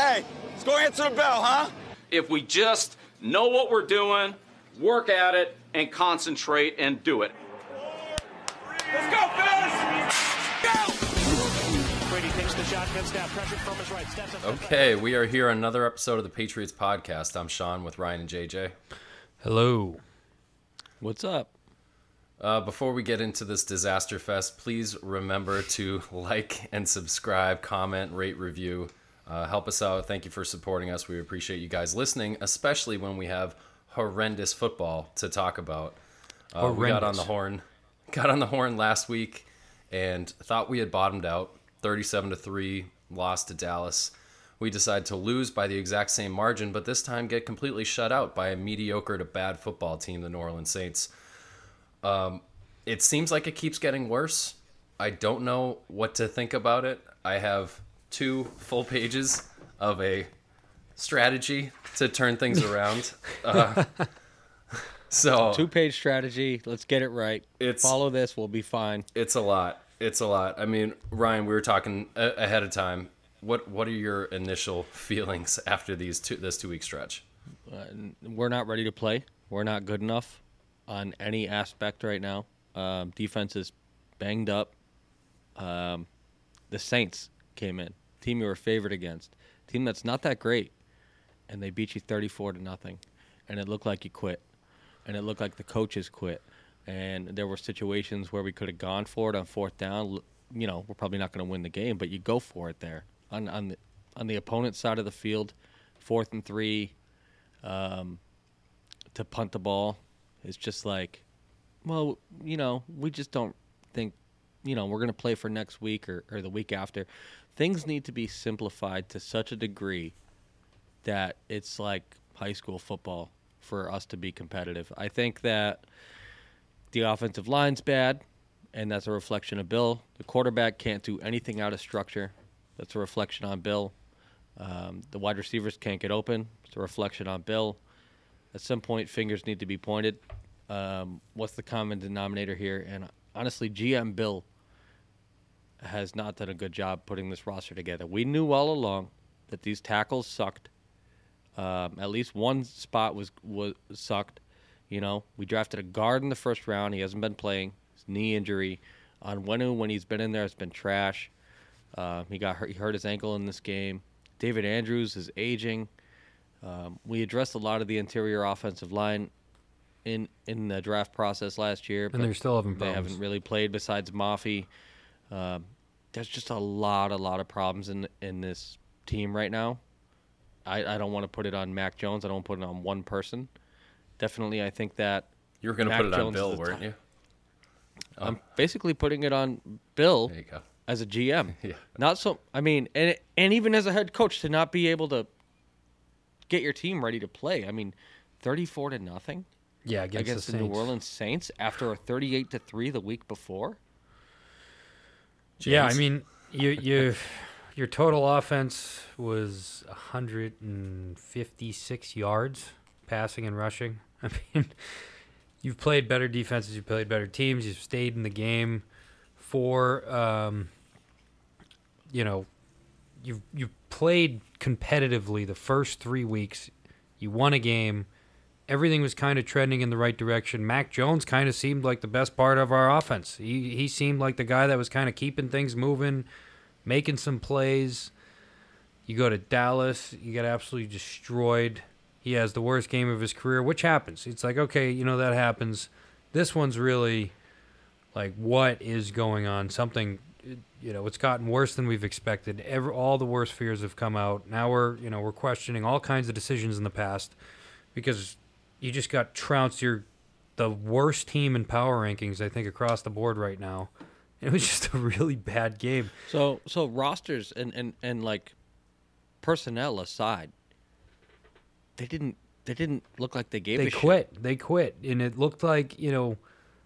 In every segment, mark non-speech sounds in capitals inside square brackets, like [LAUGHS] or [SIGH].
Hey, let's go answer the bell, huh? If we just know what we're doing, work at it, and concentrate and do it. Let's go, fellas! Go! Brady takes the shotgun snap, pressure from his right. Steps up Okay, we are here another episode of the Patriots podcast. I'm Sean with Ryan and JJ. Hello. What's up? Uh, before we get into this disaster fest, please remember to [LAUGHS] like and subscribe, comment, rate, review. Uh, help us out. Thank you for supporting us. We appreciate you guys listening, especially when we have horrendous football to talk about. Uh, we got on the horn, [LAUGHS] got on the horn last week, and thought we had bottomed out. Thirty-seven to three, lost to Dallas. We decided to lose by the exact same margin, but this time get completely shut out by a mediocre to bad football team, the New Orleans Saints it seems like it keeps getting worse. I don't know what to think about it. I have two full pages of a strategy to turn things around. [LAUGHS] Uh, so Two page strategy. Let's get it right. It's- Follow this. We'll be fine. it's a lot. It's a lot. I mean, Ryan, we were talking a- ahead of time. What what are your initial feelings after these two this two week stretch? We're not ready to play. We're not good enough on any aspect right now. Um, defense is banged up. Um, the Saints came in, team you were favored against, team that's not that great, and they beat you 34 to nothing, and it looked like you quit, and it looked like the coaches quit, and there were situations where we could have gone for it on fourth down. You know, we're probably not going to win the game, but you go for it there on on the on the opponent's side of the field, fourth and three, um, to punt the ball. It's just like, well, you know, we just don't think, you know, we're going to play for next week or, or the week after. Things need to be simplified to such a degree that it's like high school football for us to be competitive. I think that the offensive line's bad, and that's a reflection of Bill. The quarterback can't do anything out of structure. That's a reflection on Bill. Um, the wide receivers can't get open. It's a reflection on Bill. At some point, fingers need to be pointed. Um, what's the common denominator here? And honestly, GM Bill has not done a good job putting this roster together. We knew all along that these tackles sucked. Um, at least one spot was was sucked. You know, we drafted a guard in the first round. He hasn't been playing. His knee injury. Onwenu, when he's been in there, it's been trash. Uh, he got hurt, he hurt his ankle in this game. David Andrews is aging. Um, we addressed a lot of the interior offensive line in in the draft process last year, but they're still having they haven't really played besides Mafi. Um, there's just a lot, a lot of problems in in this team right now. I, I don't want to put it on Mac Jones. I don't put it on one person. Definitely, I think that You were going to put it on Jones is Bill, weren't you? I'm basically putting it on Bill There you go. as a GM. [LAUGHS] Yeah. Not so. I mean, and and even as a head coach to not be able to get your team ready to play. I mean, thirty-four to nothing Yeah, against, against the, the, New Orleans Saints after a thirty-eight to three the week before. Yeah, I mean, you you [SIGHS] your total offense was 156 yards passing and rushing. [LAUGHS] I mean, you've played better defenses, you've played better teams, you've stayed in the game for um, you know, you've you've played competitively the first 3 weeks. You won a game. Everything was kind of trending in the right direction. Mac Jones kind of seemed like the best part of our offense. He he seemed like the guy that was kind of keeping things moving, making some plays. You go to Dallas, you get absolutely destroyed. He has the worst game of his career, which happens. It's like, okay, you know, that happens. This one's really like, what is going on? Something, you know, it's gotten worse than we've expected. Every, all the worst fears have come out. Now we're, you know, we're questioning all kinds of decisions in the past because you just got trounced. You're the worst team in power rankings, I think, across the board right now. [LAUGHS] It was just a really bad game. So so rosters and and and like personnel aside, they didn't they didn't look like they gave they a shit. quit. They quit, and it looked like you know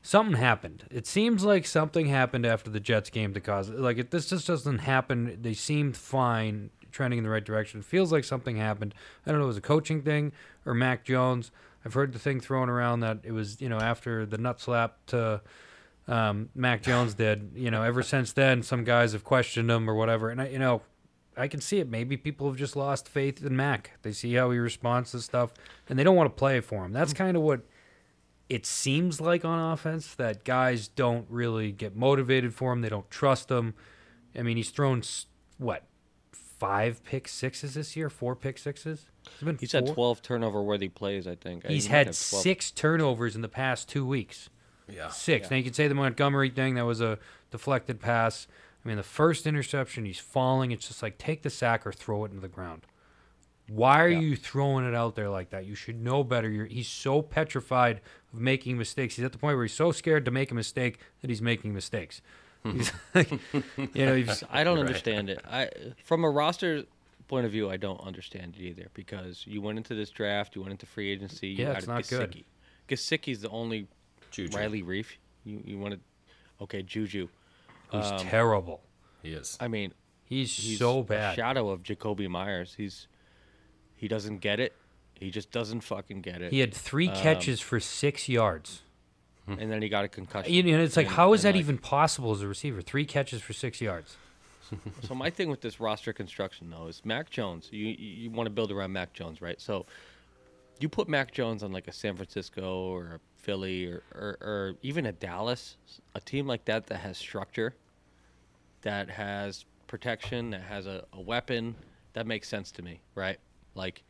something happened. It seems like something happened after the Jets game to cause like it, this just doesn't happen. They seemed fine, trending in the right direction. It feels like something happened. I don't know, it was a coaching thing or Mac Jones. I've heard the thing thrown around that it was you know after the nut slap to um, Mac Jones [LAUGHS] did. You know, ever since then, some guys have questioned him or whatever. And I, you know, I can see it. Maybe people have just lost faith in Mac. They see how he responds to stuff, and they don't want to play for him. That's kind of what it seems like on offense. That guys don't really get motivated for him. They don't trust him. I mean, he's thrown what five pick sixes this year, four pick sixes. He's been He's had 12 turnover worthy plays, I think. He's He had six turnovers in the past two weeks. Yeah. Six. Now you can say the Montgomery thing that was a deflected pass. I mean, the first interception, he's falling. It's just like take the sack or throw it into the ground. Why are Yeah. you throwing it out there like that? You should know better. You're, he's so petrified of making mistakes. He's at the point where he's so scared to make a mistake that he's making mistakes. [LAUGHS] He's like, you know, he's, I don't Right. understand it. I from a roster point of view, I don't understand it either because you went into this draft, you went into free agency, you Yeah, added it's not good. Gesicki. Gesicki's the only Juju. Riley Reiff. You you wanted okay, Juju. who's Um, terrible. He is. I mean, He's, he's so a bad. shadow of Jakobi Meyers. He's he doesn't get it. He just doesn't fucking get it. He had three Um, catches for six yards. and then he got a concussion. You know, it's like, And- how is that like, even possible as a receiver? Three catches for six yards. So my thing with this roster construction though is Mac Jones. You you, want to build around Mac Jones, right? So you put Mac Jones on like a San Francisco or a Philly or, or, or even a Dallas, a team like that that has structure, that has protection, that has a, a weapon, that makes sense to me, right? Like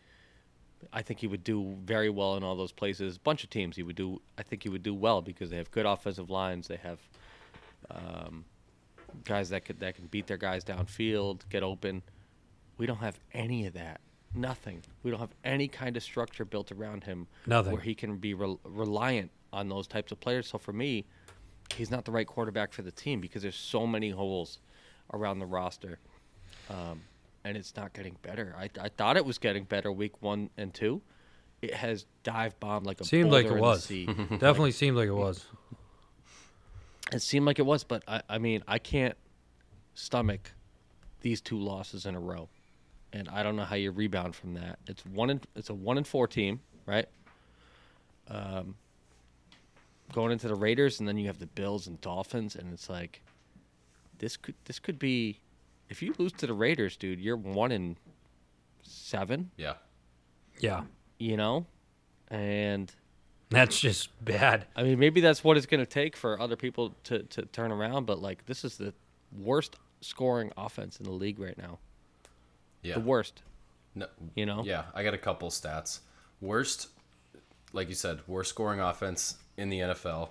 I think he would do very well in all those places. A bunch of teams he would do I think he would do well because they have good offensive lines, they have um, guys that could that can beat their guys downfield, get open. We don't have any of that. Nothing. We don't have any kind of structure built around him Nothing. where he can be rel reliant on those types of players. So for me, he's not the right quarterback for the team because there's so many holes around the roster, um, and it's not getting better. I, I thought it was getting better week one and two. It has dive bombed like a Seemed like it was. [LAUGHS] Definitely seemed like it was. It seemed like it was, but I, I mean, I can't stomach these two losses in a row, and I don't know how you rebound from that. It's one in, it's a one and four team, right? Um, going into the Raiders, and then you have the Bills and Dolphins, and it's like this could this could be if you lose to the Raiders, dude, you're one in seven, Yeah. Yeah. you know, and That's just bad. I mean, maybe that's what it's going to take for other people to, to turn around, but like this is the worst scoring offense in the league right now. Yeah. The worst, No, you know? Yeah, I got a couple stats. Worst, like you said, worst scoring offense in the NFL.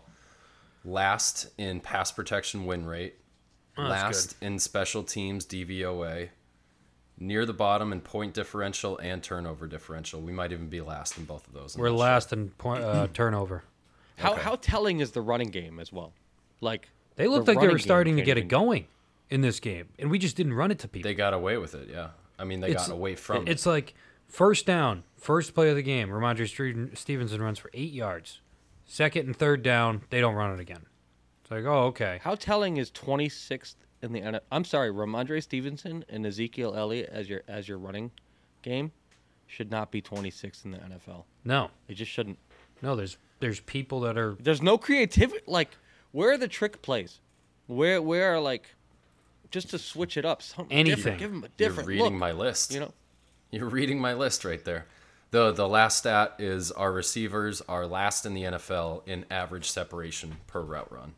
Last in pass protection win rate. Oh, that's last in special teams DVOA. Near the bottom in point differential and turnover differential. We might even be last in both of those. I'm We're not last in point, uh, [CLEARS THROAT] turnover. How Okay. how telling is the running game as well? Like They looked the like they were starting to get it going in this game, and we just didn't run it to Sure. people. They got away with it, yeah. I mean, they It's- got away from it. It's like first down, first play of the game. Rhamondre Stevenson runs for eight yards. Second and third down, they don't run it again. It's like, oh, okay. how telling is 26th in the I'm sorry, Rhamondre Stevenson and Ezekiel Elliott as your as your running game should not be 26 in the NFL. No, They just shouldn't. no. There's there's people that are There's no creativity. Like, where are the trick plays? Where where are like, just to switch it up, something Anything. different. Give them a different. You're reading look. my list. You know, You're reading my list right there. The the last stat is our receivers are last in the NFL in average separation per route run.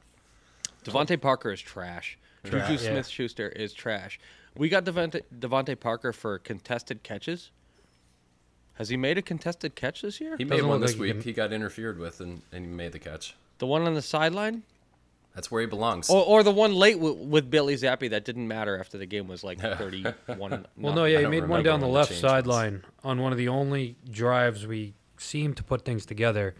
DeVante Parker is trash. Trash, Juju yeah. Smith Schuster is trash. We got Devante, Devontae Parker for contested catches. Has he made a contested catch this year? He made Doesn't one this like he week. can- He got interfered with and, and he made the catch. The one on the sideline, That's where he belongs. or, or the one late with, with Bailey Zappe that didn't matter after the game was like [LAUGHS] thirty-one. Well, no, yeah, he made one down the left change was. sideline on one of the only drives we seem to put things together.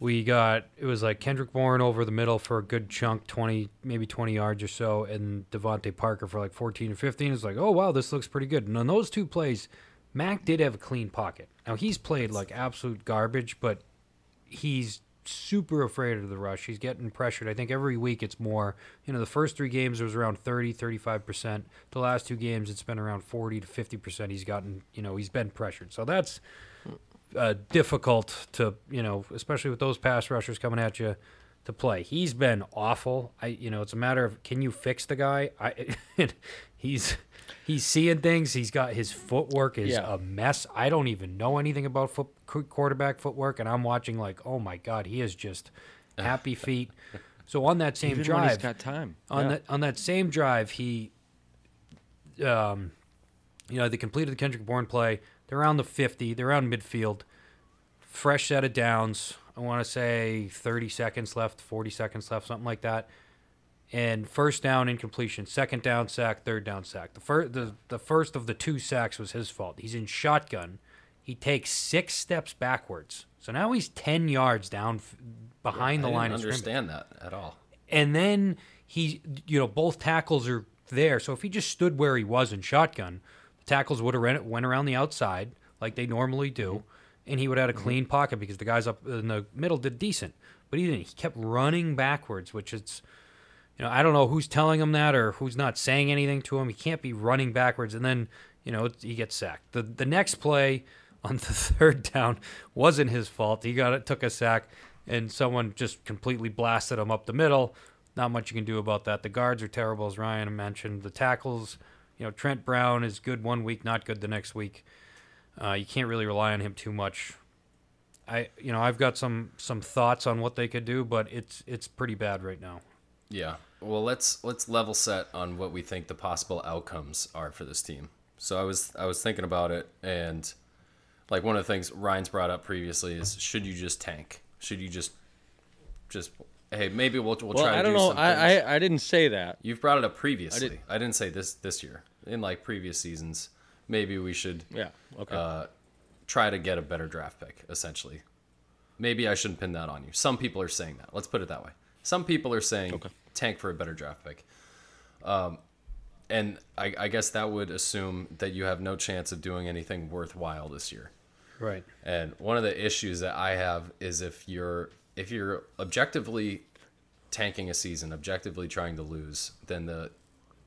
We got it was like Kendrick Bourne over the middle for a good chunk, twenty maybe twenty yards or so, and DeVante Parker for like fourteen or fifteen. It's like, oh wow, this looks pretty good. And on those two plays, Mac did have a clean pocket. Now he's played like absolute garbage, but he's super afraid of the rush. He's getting pressured. I think every week it's more. You know, the first three games it was around 30, 35%. The last two games it's been around 40 to 50%. He's gotten, you know, he's been pressured. So that's uh, difficult to, you know, especially with those pass rushers coming at you to play. He's been awful. I, you know, it's a matter of can you fix the guy? I, [LAUGHS] He's he's seeing things. He's got his footwork is Yeah. a mess. I don't even know anything about foot, quarterback footwork, and I'm watching like, oh my god, he is just happy feet. So on that same Even drive, he's got time. on Yeah. that on that same drive, he, um, you know, they completed the Kendrick Bourne play. They're around the fifty. They're around midfield. Fresh set of downs. I want to say thirty seconds left, forty seconds left, something like that. And first down incompletion, second down sack, third down sack. The first the, the first of the two sacks was his fault. He's in shotgun. He takes six steps backwards. So now he's ten yards down f- behind I the line of scrimmage I don't understand that at all. and then he you know both tackles are there so if he just stood where he was in shotgun tackles would have went around the outside like they normally do and he would have had a mm-hmm. clean pocket because the guys up in the middle did decent. But he didn't he kept running backwards which is you know i don't know who's telling him that or who's not saying anything to him. He can't be running backwards. And then you know he gets sacked. The the next play on the [LAUGHS] third down wasn't his fault. He got it took a sack and someone just completely blasted him up the middle. Not much you can do about that. The guards are terrible as ryan mentioned. The tackles you know trent brown is good one week not good the next week uh, you can't really rely on him too much i you know i've got some some thoughts on what they could do but it's it's pretty bad right now Yeah. Well, let's let's level set on what we think the possible outcomes are for this team. So I was I was thinking about it, and like one of the things Ryan's brought up previously is should you just tank? Should you just just hey maybe we'll we'll, Well, try to I don't do know. some. I, I I didn't say that. You've brought it up previously. did- I, didn't say this this year. In like previous seasons, maybe we should Yeah. Okay. uh, try to get a better draft pick. Essentially, maybe I shouldn't pin that on you. Some people are saying that. Let's put it that way. Some people are saying tank for a better draft pick. Um, and I, I guess that would assume that you have no chance of doing anything worthwhile this year. right And one of the issues that I have is if you're if you're objectively tanking a season, objectively trying to lose, then the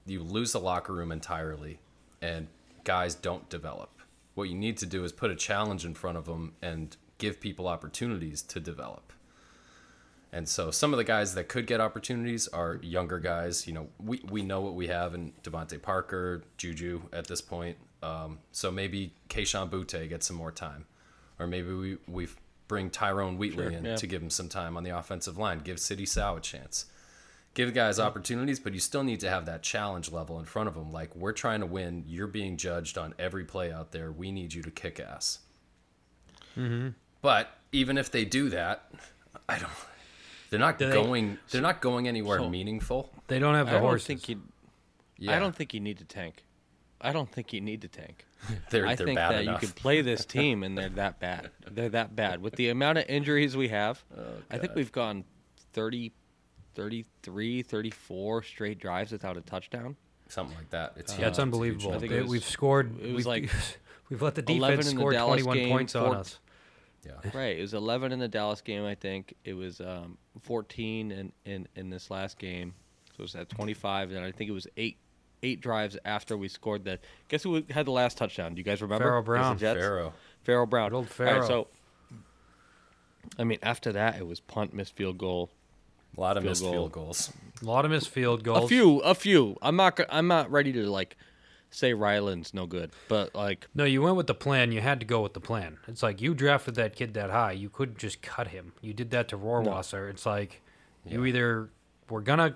you lose the locker room entirely, and guys don't develop. What you need to do is put a challenge in front of them and give people opportunities to develop. And so some of the guys that could get opportunities are younger guys. You know, we, we know what we have in DeVante Parker, Juju at this point. Um, so maybe Kayshon Boutte gets some more time. Or maybe we, we bring Tyrone Wheatley in yeah. to give him some time on the offensive line. Give Sidy Sow a chance. Give guys opportunities, but you still need to have that challenge level in front of them. Like, we're trying to win. You're being judged on every play out there. We need you to kick ass. Mm-hmm. But even if they do that, [LAUGHS] I don't. They're not Do they- going. They're not going anywhere So- meaningful. they don't have I the don't horses think you. Yeah, I don't think you need to tank. I don't think you need to tank. [LAUGHS] they're I they're think bad that enough. you could play this [LAUGHS] team and they're that bad. They're that bad. With the amount of injuries we have, Oh, I think we've gone 30, 33, 34 straight drives without a touchdown. Something like that. It's yeah it's huge. unbelievable I think it was- we've scored it was we've, like [LAUGHS] we've let the defense in the score Dallas 21 game, points on four- us Yeah. [LAUGHS] Right. It was 11 in the Dallas game, I think. It was um, 14 in, in, in this last game. So it was at 25. And I think it was eight eight drives after we scored the. Guess who had the last touchdown? Do you guys remember? Pharaoh It was the Brown. Jets? Pharaoh Brown. Good old Pharaoh. right, so, I mean, after that, it was punt, missed field goal. A lot of Field missed goal. field goals. a lot of missed field goals A few, a few. I'm not. I'm not ready to like say Ryland's no good, but like No, you went with the plan. You had to go with the plan. It's like you drafted that kid that high. You couldn't just cut him. You did that to Rohrwasser. It's like you either were gonna.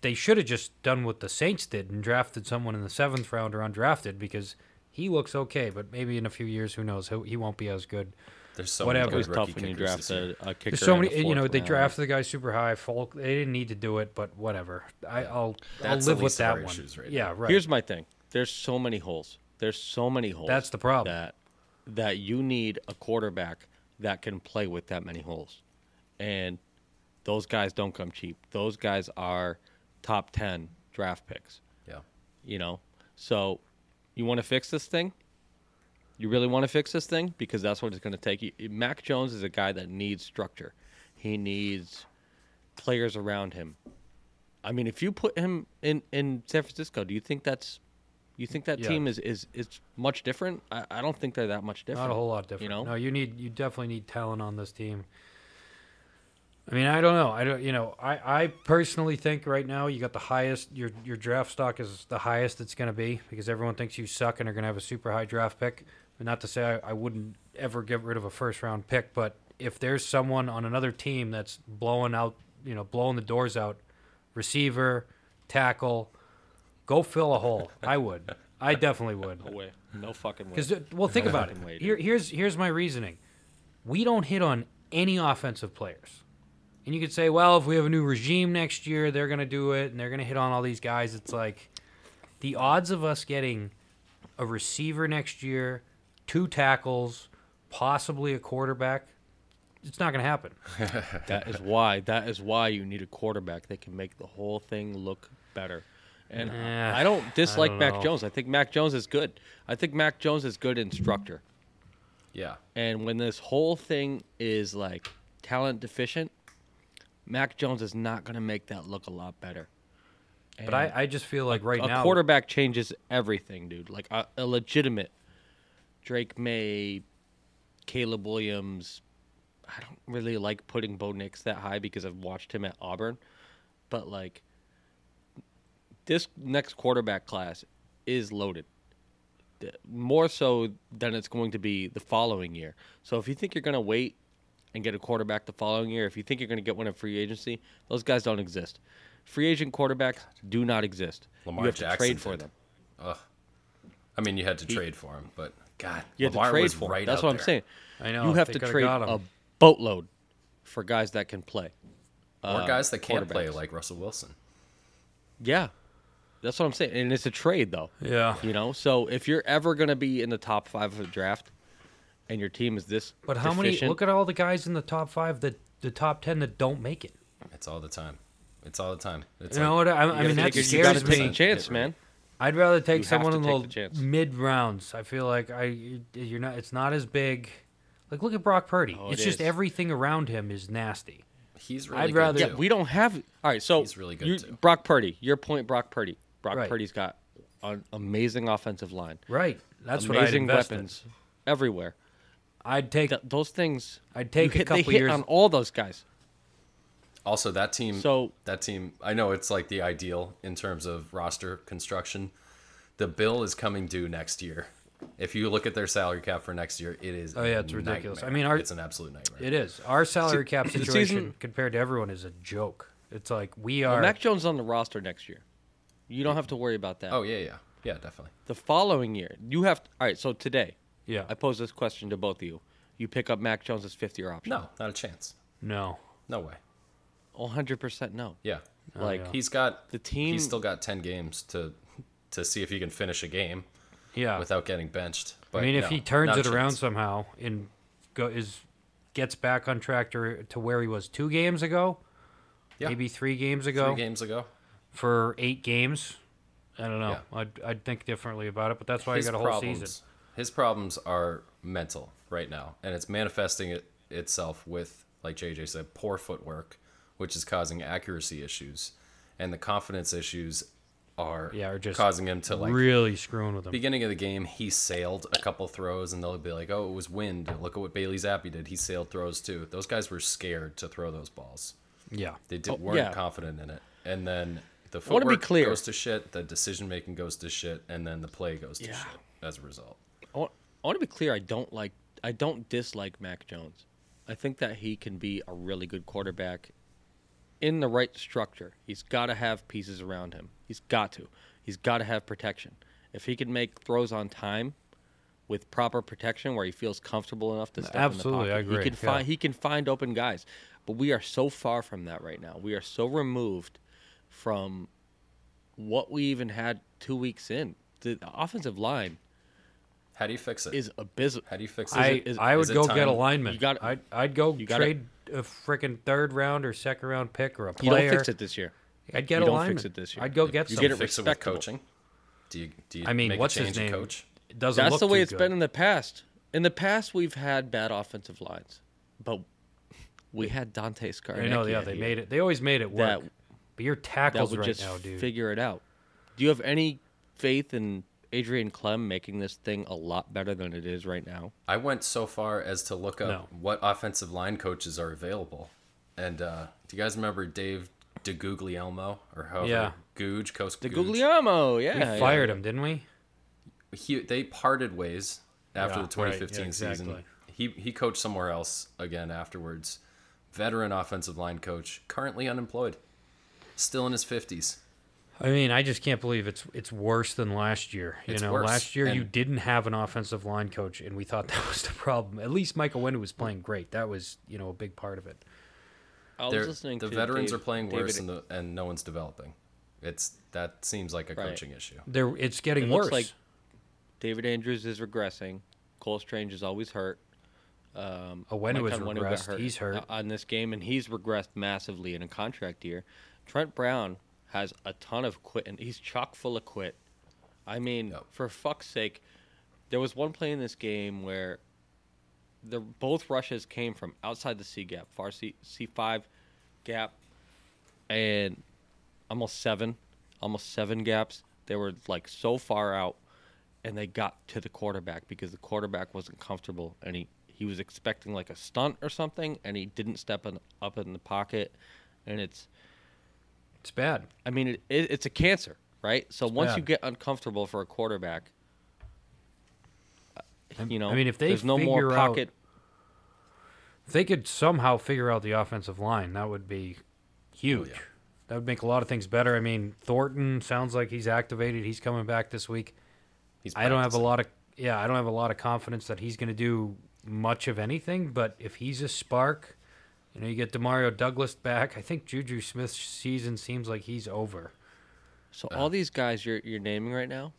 They should have just done what the Saints did and drafted someone in the seventh round or undrafted because he looks okay, but maybe in a few years, who knows? He he won't be as good. There's so Whatever. many it was good tough when you kickers this draft a, a kicker. There's so in the many, you know, fourth they round. drafted the guy super high. Folk, they didn't need to do it, but whatever. I, I'll I'll live with that one. right yeah, right. Here's my thing. There's so many holes. There's so many holes. That's the problem. That that you need a quarterback that can play with that many holes, and those guys don't come cheap. Those guys are top ten draft picks. Yeah. You know, so you want to fix this thing. You really want to fix this thing because that's what it's going to take. You- Mac Jones is a guy that needs structure. He needs players around him. I mean, if you put him in in San Francisco, do you think that's you think that Yeah. team is is is much different? I, I don't think they're that much different. Not a whole lot different. You know, No, you need you definitely need talent on this team. I mean, I don't know. I don't. You know, I, I personally think right now you got the highest. Your your draft stock is the highest it's going to be because everyone thinks you suck and are going to have a super high draft pick. Not to say I, I wouldn't ever get rid of a first round pick, but if there's someone on another team that's blowing out, you know, blowing the doors out, receiver, tackle, go fill a hole. [LAUGHS] I would. I definitely would. No way. No fucking way. Because uh, well, think about it. way. Here, here's here's my reasoning. We don't hit on any offensive players, and you could say, well, if we have a new regime next year, they're gonna do it, and they're gonna hit on all these guys. It's like the odds of us getting a receiver next year, two tackles, possibly a quarterback. It's not gonna happen. [LAUGHS] That is why. That is why you need a quarterback that can make the whole thing look better. And I don't dislike don't Mac know. Jones. I think Mac Jones is good. I think Mac Jones is good instructor. Yeah. And when this whole thing is like talent deficient, Mac Jones is not going to make that look a lot better. But I, I just feel like right a now, a quarterback changes everything, dude. Like a, a legitimate Drake Maye, Caleb Williams. I don't really like putting Bo Nix that high because I've watched him at Auburn, but like this next quarterback class is loaded. More so than it's going to be the following year. So if you think you're going to wait and get a quarterback the following year, if you think you're going to get one in free agency, those guys don't exist. Free agent quarterbacks do not exist. Lamar you have to trade for did. them. Ugh. I mean, you had to trade for him, but God, You have Lamar to trade for. right That's out what I'm there. saying. I know, You have to trade a boatload for guys that can play. Or uh, guys that can't play like Russell Wilson. Yeah, that's what I'm saying. And it's a trade, though. yeah. You know, so if you're ever going to be in the top five of the draft, and your team is this, But how many? Look at all the guys in the top five that the top ten that don't make it. It's all the time. It's all the time. It's You know what? I, I mean, gotta that you gotta scares take me. a chance, Hit man. I'd rather take You someone to in take the, the chance. mid rounds. I feel like I you're not. It's not as big. Like look at Brock Purdy. Oh, it's it just is. everything around him is nasty. he's really I'd good rather- Yeah, too. we don't have. All right, so He's really good, you- too. Brock Purdy, your point, Brock Purdy. Brock Right. Purdy's got an amazing offensive line, Right. That's what I'd amazing invest in. weapons everywhere. I'd take. Th- those things, I'd take you a hit, they couple hit years- on all those guys. Also, that team. So- that team. I know it's like the ideal in terms of roster construction. The bill is coming due next year. If you look at their salary cap for next year, it is. Oh, yeah, it's ridiculous. I mean, our- it's an absolute nightmare. It is. Our salary cap situation season- compared to everyone is a joke. It's like we Well, are. Mac Jones on the roster next year. You don't have to worry about that. Oh yeah, yeah, yeah, definitely. The following year, you have. To, all right, so today, yeah. I pose this question to both of you. You pick up Mac Jones' fifth year option. No, not a chance. no. No way. 100% no. Yeah, Like, oh, yeah. he's got The team- He's still got ten games to to see if he can finish a game Yeah. without getting benched. I But mean, if no, he turns not a it around somehow and go is gets back on track to, to where he was two games ago, Yeah. maybe three games ago three games ago, for eight games. I don't know. Yeah. I'd, I'd think differently about it, but that's why his you got a whole problems, season. his problems are mental right now, and it's manifesting it itself with, like JJ said, poor footwork, which is causing accuracy issues, and the confidence issues are Yeah, are just causing him to like really screwing with him. beginning of the game, he sailed a couple throws, and they'll be like, "Oh, it was wind. Look at what Bailey Zappe did. He sailed throws too." Those guys were scared to throw those balls. yeah. They did, Oh, weren't yeah. confident in it, and then the wanna be footwork clear. goes to shit. The decision making goes to shit, and then the play goes to Yeah. shit as a result. I want, I want to be clear. I don't like. I don't dislike Mac Jones. I think that he can be a really good quarterback in the right structure. He's got to have pieces around him. He's got to. He's got to have protection. If he can make throws on time with proper protection, where he feels comfortable enough to step Absolutely, in the I pocket, agree, He can yeah. find. He can find open guys. But we are so far from that right now. We are so removed from what we even had two weeks in. The offensive line How do you fix it? is abysmal. How do you fix it? I, it- is- I would is it go get a time? lineman. You got- I'd, I'd go you gotta- trade a freaking third round or second round pick or a You player. don't fix it this year. I'd get You a don't lineman. fix it this year. I'd go get You some. get it fix it with respectable. coaching. Do you do you I mean, make what's a his name? coach? It doesn't That's look the way too it's good. been in the past. In the past, we've had bad offensive lines, but we had Dante Scarnecchia. I know, yeah, they made it. They always made it work. That- but your That tackles would right just now, dude. figure it out. Do you have any faith in Adrian Klemm making this thing a lot better than it is right now? I went so far as to look up No. what offensive line coaches are available, And uh, do you guys remember Dave DeGuglielmo or however Yeah. Googe, Coach The Googe? Guglielmo, We yeah. yeah. fired him, didn't we? he they parted ways after Yeah, the right, 2015 yeah, season. exactly. He he coached somewhere else again afterwards. Veteran offensive line coach, currently unemployed, still in his 50s. I mean, I just can't believe it's it's worse than last year. You It's know, worse, last year you didn't have an offensive line coach, and we thought [LAUGHS] that was the problem. At least Michael Wynn was playing great. That was you know a big part of it. I was They're- listening the to veterans Dave- are playing worse, and the and no one's developing. It's that seems like a Right. coaching issue. There, it's getting It worse. looks like David Andrews is regressing. Cole Strange is always hurt. Um, Onwenu Mike has Onwenu regressed. He's hurt. uh, on this game, and he's regressed massively in a contract year. Trent Brown has a ton of quit, and he's chock full of quit. I mean, for fuck's sake, there was one play in this game where the both rushes came from outside the C gap, far C C five gap, and almost seven, almost seven gaps. They were like so far out, and they got to the quarterback because the quarterback wasn't comfortable, and he he was expecting like a stunt or something, and he didn't step in, up in the pocket, and it's it's bad. I mean it, it it's a cancer, right? So once you get uncomfortable for a quarterback, uh, you know, I mean, if they there's no more figure out- pocket. If they could somehow figure out the offensive line, that would be huge. yeah. That would make a lot of things better. I mean, Thornton sounds like he's activated. He's coming back this week. He's I don't have a lot of yeah, I don't have a lot of confidence that he's going to do much of anything. But if he's a spark, you know, you get Demario Douglas back. I think Juju Smith's season seems like he's over. So all these guys you're you're naming right now,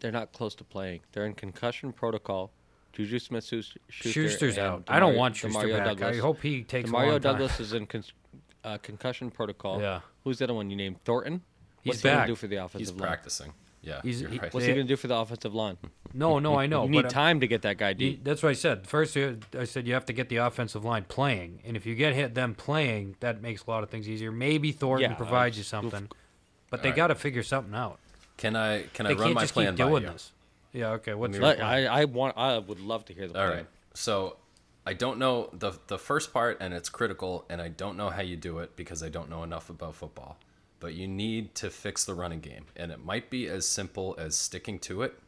they're not close to playing. They're in concussion protocol. Juju Smith Schuster, Schuster's and out. I don't want Schuster Demario back. Douglas. I hope he takes a Mario long. Douglas is in con- uh, concussion protocol. Yeah. Who's the other one you named? Thornton. He's What's he gonna back. do for the He's offensive line? practicing. Yeah, He's- you're he- right. What's he gonna do for the offensive line? No, no, I know. you need but, uh, time to get that guy deep. that's what I said. First, I said you have to get the offensive line playing, and if you get hit them playing, that makes a lot of things easier. Maybe Thornton Yeah, provides you something, but they Alright. got to figure something out. Can I can I run can't my just plan keep by doing you? this. Yeah. Okay. What's me your Let- plan? I, I want. I would love to hear the All plan. right. So I don't know the the first part, and it's critical, and I don't know how you do it because I don't know enough about football. But you need to fix the running game, and it might be as simple as sticking to it,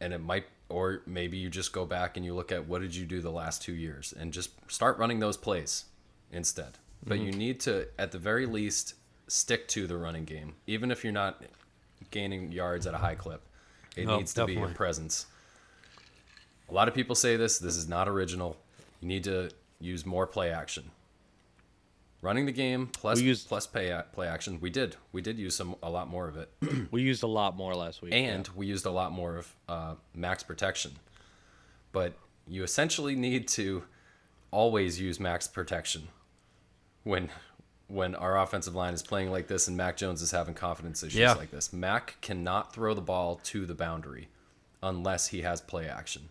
and it might, or maybe you just go back and you look at what did you do the last two years, and just start running those plays instead. But Mm-hmm. you need to, at the very least, stick to the running game, even if you're not gaining yards at a high clip. It No, needs to be definitely. a presence. A lot of people say this. This is not original. You need to use more play action. Running the game plus We used- plus pay play action. We did. We did use some a lot more of it, [CLEARS THROAT] We used a lot more last week. and we used a lot more of uh, max protection. But you essentially need to always use max protection when when our offensive line is playing like this and Mac Jones is having confidence issues Yeah. like this. Mac cannot throw the ball to the boundary unless he has play action.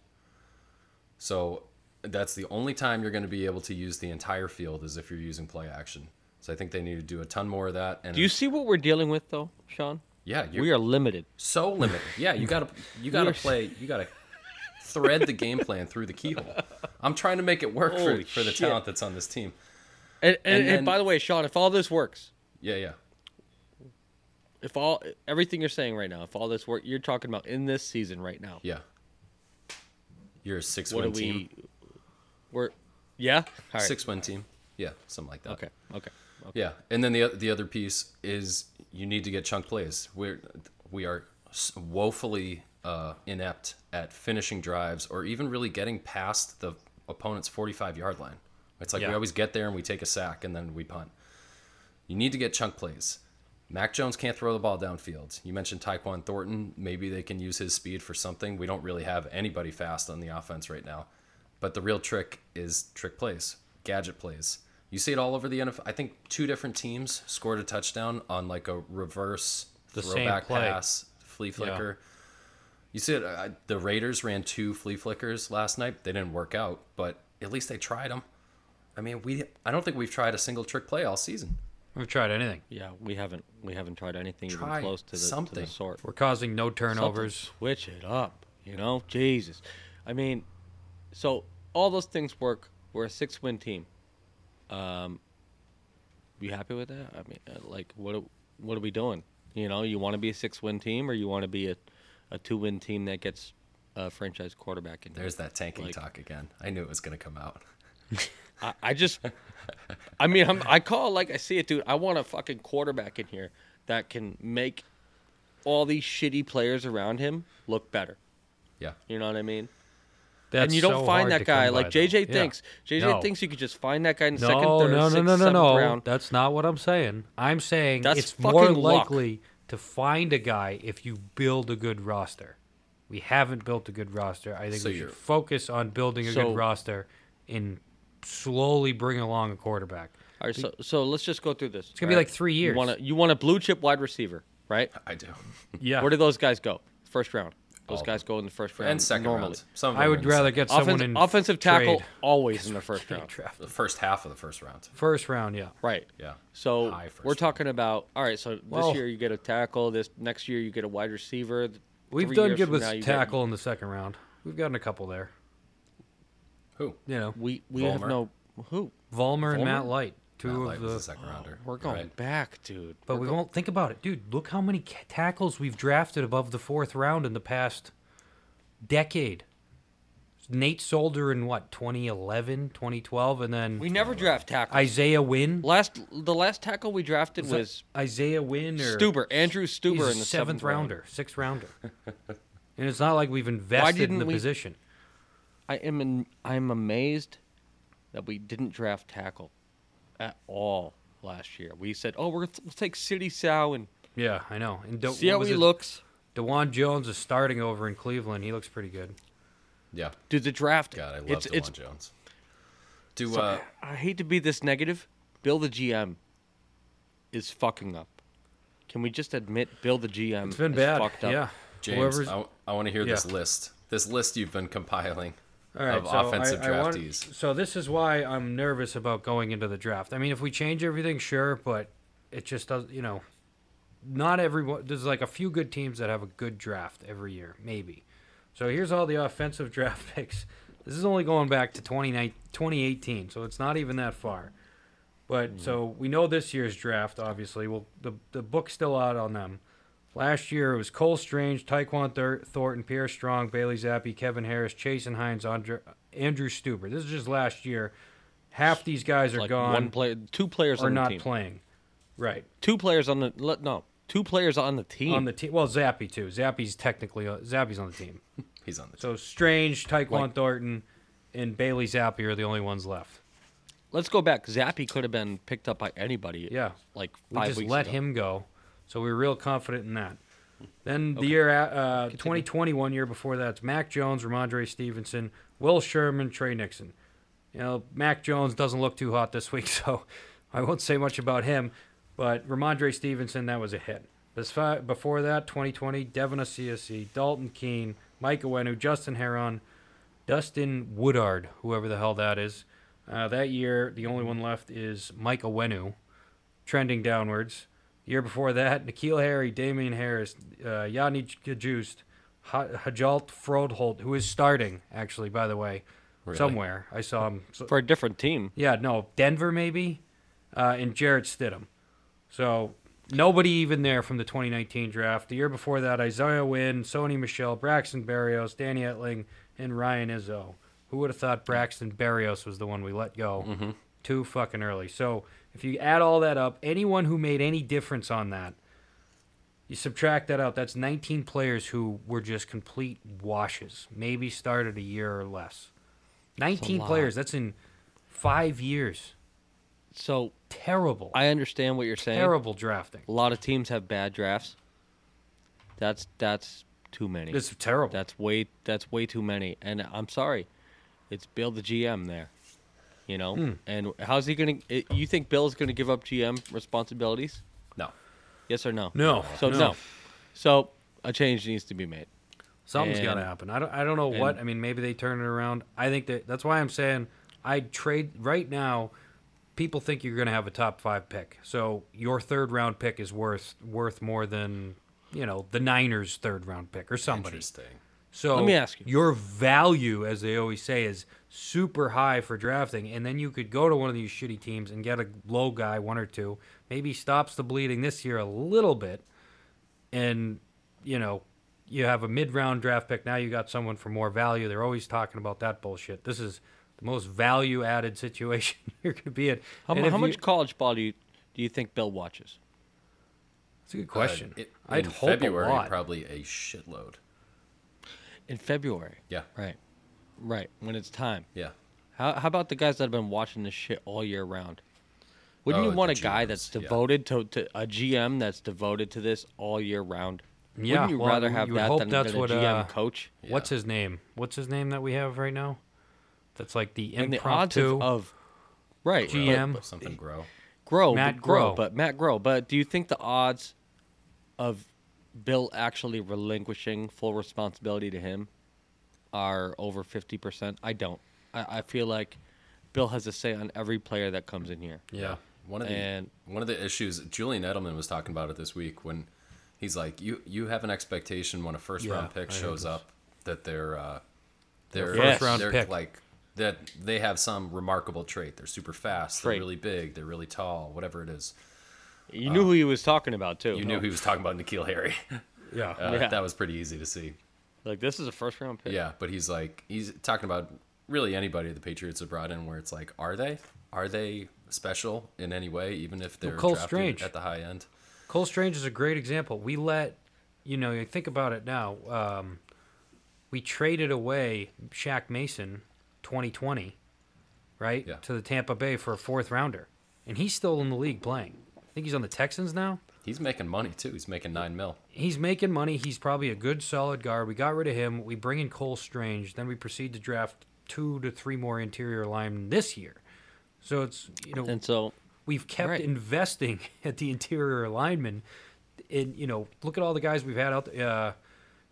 So that's the only time you're going to be able to use the entire field is if you're using play action. So I think they need to do a ton more of that. And Do you see what we're dealing with, though, Sean? yeah, We are limited. so limited. Yeah, you gotta you gotta are- play. You gotta thread the game plan through the keyhole. I'm trying to make it work for, Holy for the shit. talent that's on this team. And, and, And and, by the way, Sean, if all this works, Yeah, yeah. if all everything you're saying right now, if all this work, you're talking about in this season right now. Yeah. You're a six What win team. we? We're yeah. Right. Six win team. Yeah, something like that. Okay. Okay. okay. Yeah, and then the the other piece is you need to get chunk plays. We're we are woefully uh, inept at finishing drives or even really getting past the opponent's 45 yard line. It's like we always get there and we take a sack and then we punt. You need to get chunk plays. Mac Jones can't throw the ball downfield. You mentioned Tyquan Thornton. Maybe they can use his speed for something. We don't really have anybody fast on the offense right now. But the real trick is trick plays, gadget plays. You see it all over the NFL. I think two different teams scored a touchdown on like a reverse The throwback pass, flea flicker. You see it. Uh, the Raiders ran two flea flickers last night. They didn't work out, but at least they tried them. I mean, we. I don't think we've tried a single trick play all season. We've tried anything. Yeah, we haven't we haven't tried anything Try even close to the, to the sort. We're causing no Something turnovers. Switch it up, you know. Jesus, I mean, so all those things work. We're a six-win team. Um, you happy with that? I mean, uh, like, what are- what are we doing? You know, you want to be a six-win team, or you want to be a, a two-win team that gets a franchise quarterback in? here? There's that tanking Like- talk again. I knew it was going to come out. [LAUGHS] [LAUGHS] I, I just, I mean, I'm, I call like I see it, dude. I want a fucking quarterback in here that can make all these shitty players around him look better. Yeah. You know what I mean? That's and you don't so find that guy like by, JJ though. Yeah. thinks. JJ No. thinks you could just find that guy in the No, second, third, no, no, sixth, no, no, seventh no. round. That's not what I'm saying. I'm saying That's it's more luck. likely to find a guy if you build a good roster. We haven't built a good roster. I think So we should focus on building a So- good roster and slowly bring along a quarterback. All right, so so let's just go through this. It's gonna be like three years. You want a you want a blue chip wide receiver, right? I do. Yeah, Where do those guys go? First round. Those All guys go in the first round And second normally. round. Some of I would rather get someone Offensive, in offensive tackle trade. always in the [LAUGHS] first round. draft. the first half of the first round. First round, yeah. Right. Yeah. So High we're round. talking about all right. So Well- this year you get a tackle. This next year you get a wide receiver. We've three done good with now you get- tackle in the second round. We've gotten a couple there. Who? You know, we we have no who. Vollmer and Matt Light, two Matt of Light the. was a second rounder. We're going right. back, dude. But We're we go- won't think about it, dude. Look how many ca- tackles we've drafted above the fourth round in the past decade. Nate Solder in what 2011, 2012, and then We never draft tackles. Isaiah Wynn. last the last tackle we drafted that was Isaiah Wynn or Stueber, Andrew Stueber He's in the seventh round. rounder, sixth rounder. [LAUGHS] and it's not like we've invested in didn't the we- position. I am in, I'm amazed that we didn't draft tackle at all last year. We said, "Oh, we're, we'll take Sidy Sow and Yeah, I know. And don't, see what how he it? looks." Dawand Jones is starting over in Cleveland. He looks pretty good. Yeah. Dude, the draft. God, I love it's, Dawand it's, Jones. Do so- uh, I hate to be this negative. Bill the GM is fucking up. Can we just admit Bill the GM It's been is bad. fucked up? Yeah. James, Whoever's- I, want to hear this list. This list you've been compiling All right, of so offensive I, I want- draftees. so this is why I'm nervous about going into the draft. I mean, if we change everything, sure, but it just does. You know, not everyone. There's like a few good teams that have a good draft every year, maybe. So here's all the offensive [LAUGHS] draft picks. This is only going back to 2018, so it's not even that far. But hmm. so we know this year's draft. Obviously, well, the the book's still out on them. Last year it was Cole Strange, Tyquan Thor- Thornton, Pierre Strong, Bailey Zappe, Kevin Harris, Chasen Hines, Andre- Andrew Stueber. This is just last year. Half these guys are Like gone one player, two players are on the not team. playing. Right Two players on the let- no, two players on the team. on the team. Well, Zappe too. Zappe's technically uh, Zappe's on the team. [LAUGHS] He's on the team. So Strange, Tyquan Like- Thornton, and Bailey Zappe are the only ones left. Let's go back. Zappe could have been picked up by anybody. Yeah. like We five just weeks let ago. him go, so we were real confident in that. Then the year, uh, 2021 year before that, it's Mac Jones, Rhamondre Stevenson, Will Sherman, Tre Nixon. You know, Mac Jones doesn't look too hot this week, [LAUGHS] so I won't say much about him. But Rhamondre Stevenson, that was a hit. Before that, 2020, Devin Asiasi, Dalton Keene, Mike Onwenu, Justin Herron, Dustin Woodard, whoever the hell that is. Uh, that year, the only one left is Mike Onwenu, trending downwards. The year before that, N'Keal Harry, Damien Harris, uh, Yodny Cajuste, Ha- Hjalte Froholdt, who is starting, actually, by the way, Really? somewhere. I saw him. So- for a different team. yeah, no, Denver maybe, uh, and Jarrett Stidham. So nobody even there from the 2019 draft. The year before that, Isaiah Wynn, Sony Michel, Braxton Berrios, Danny Etling, and Ryan Izzo. Who would have thought Braxton Berrios was the one we let go too fucking early? So if you add all that up, anyone who made any difference on that, you subtract that out. That's 19 players who were just complete washes. Maybe started a year or less. 19 lot. players. That's in five years. So Terrible. I understand what you're saying. terrible drafting. A lot of teams have bad drafts. That's that's too many. It's terrible. That's way that's way too many. And I'm sorry, it's Bill the GM there. You know, Hmm. and how's he gonna? you think Bill's gonna give up GM responsibilities? No. Yes or no? No, So no. no. So a change needs to be made. Something's got to happen. I don't. I don't know what. I mean, maybe they turn it around. I think that that's why I'm saying I'd trade right now. People think you're going to have a top five pick, so your third round pick is worth worth more than you know the Niners' third round pick or somebody. Interesting. So Let me ask you. your value, as they always say, is super high for drafting, and then you could go to one of these shitty teams and get a low guy, one or two, maybe stops the bleeding this year a little bit, and you know you have a mid-round draft pick. Now you got someone for more value. They're always talking about that bullshit. This is the most value-added [LAUGHS] situation you're going to be in. How, And mu- how you- much college ball do you do you think Bill watches? That's a good question. Uh, it- I'd in hope February, a lot. probably a shitload. In February. Yeah. Right. Right. When it's time. Yeah. How, how about the guys that have been watching this shit all year round? Wouldn't Oh, you want a the guy GMs, that's yeah. devoted to, to a GM that's devoted to this all year round? Yeah, Wouldn't you well, rather have would that hope than, that's than a what, GM uh, coach? What's his name? What's his name that we have right now? That's like the And the odds impromptu of, of right but- GM. but Something grow. grow, Matt but grow, but Matt Groh. But do you think the odds of Bill actually relinquishing full responsibility to him are over fifty percent? I don't. I, I feel like Bill has a say on every player that comes in here. yeah. One of the And- one of the issues Julian Edelman was talking about it this week when he's like, you you have an expectation when a first Yeah, round pick I shows up that they're uh, they're Yes. First-round they're pick. like that they have some remarkable trait. They're super fast. Trait. They're really big. They're really tall. Whatever it is. You knew who he was talking about too. You knew he was talking about N'Keal Harry. Yeah. [LAUGHS] Uh, Yeah. That was pretty easy to see. Like this is a first round pick. Yeah, but he's like he's talking about really anybody the Patriots have brought in where it's like, are they? Are they special in any way, even if they're Cole drafted Strange. at the high end? Cole Strange is a great example. We let, you know, you think about it now. Um, we traded away Shaq Mason, 2020, right, Yeah. to the Tampa Bay for a fourth rounder, and he's still in the league playing. I think he's on the Texans now. He's making money too. He's making nine mil. He's making money. He's probably a good, solid guard. We got rid of him. We bring in Cole Strange. Then we proceed to draft two to three more interior linemen this year. So it's you know And so we've kept Right. investing [LAUGHS] at the interior lineman. And you know, look at all the guys we've had out. there. Uh,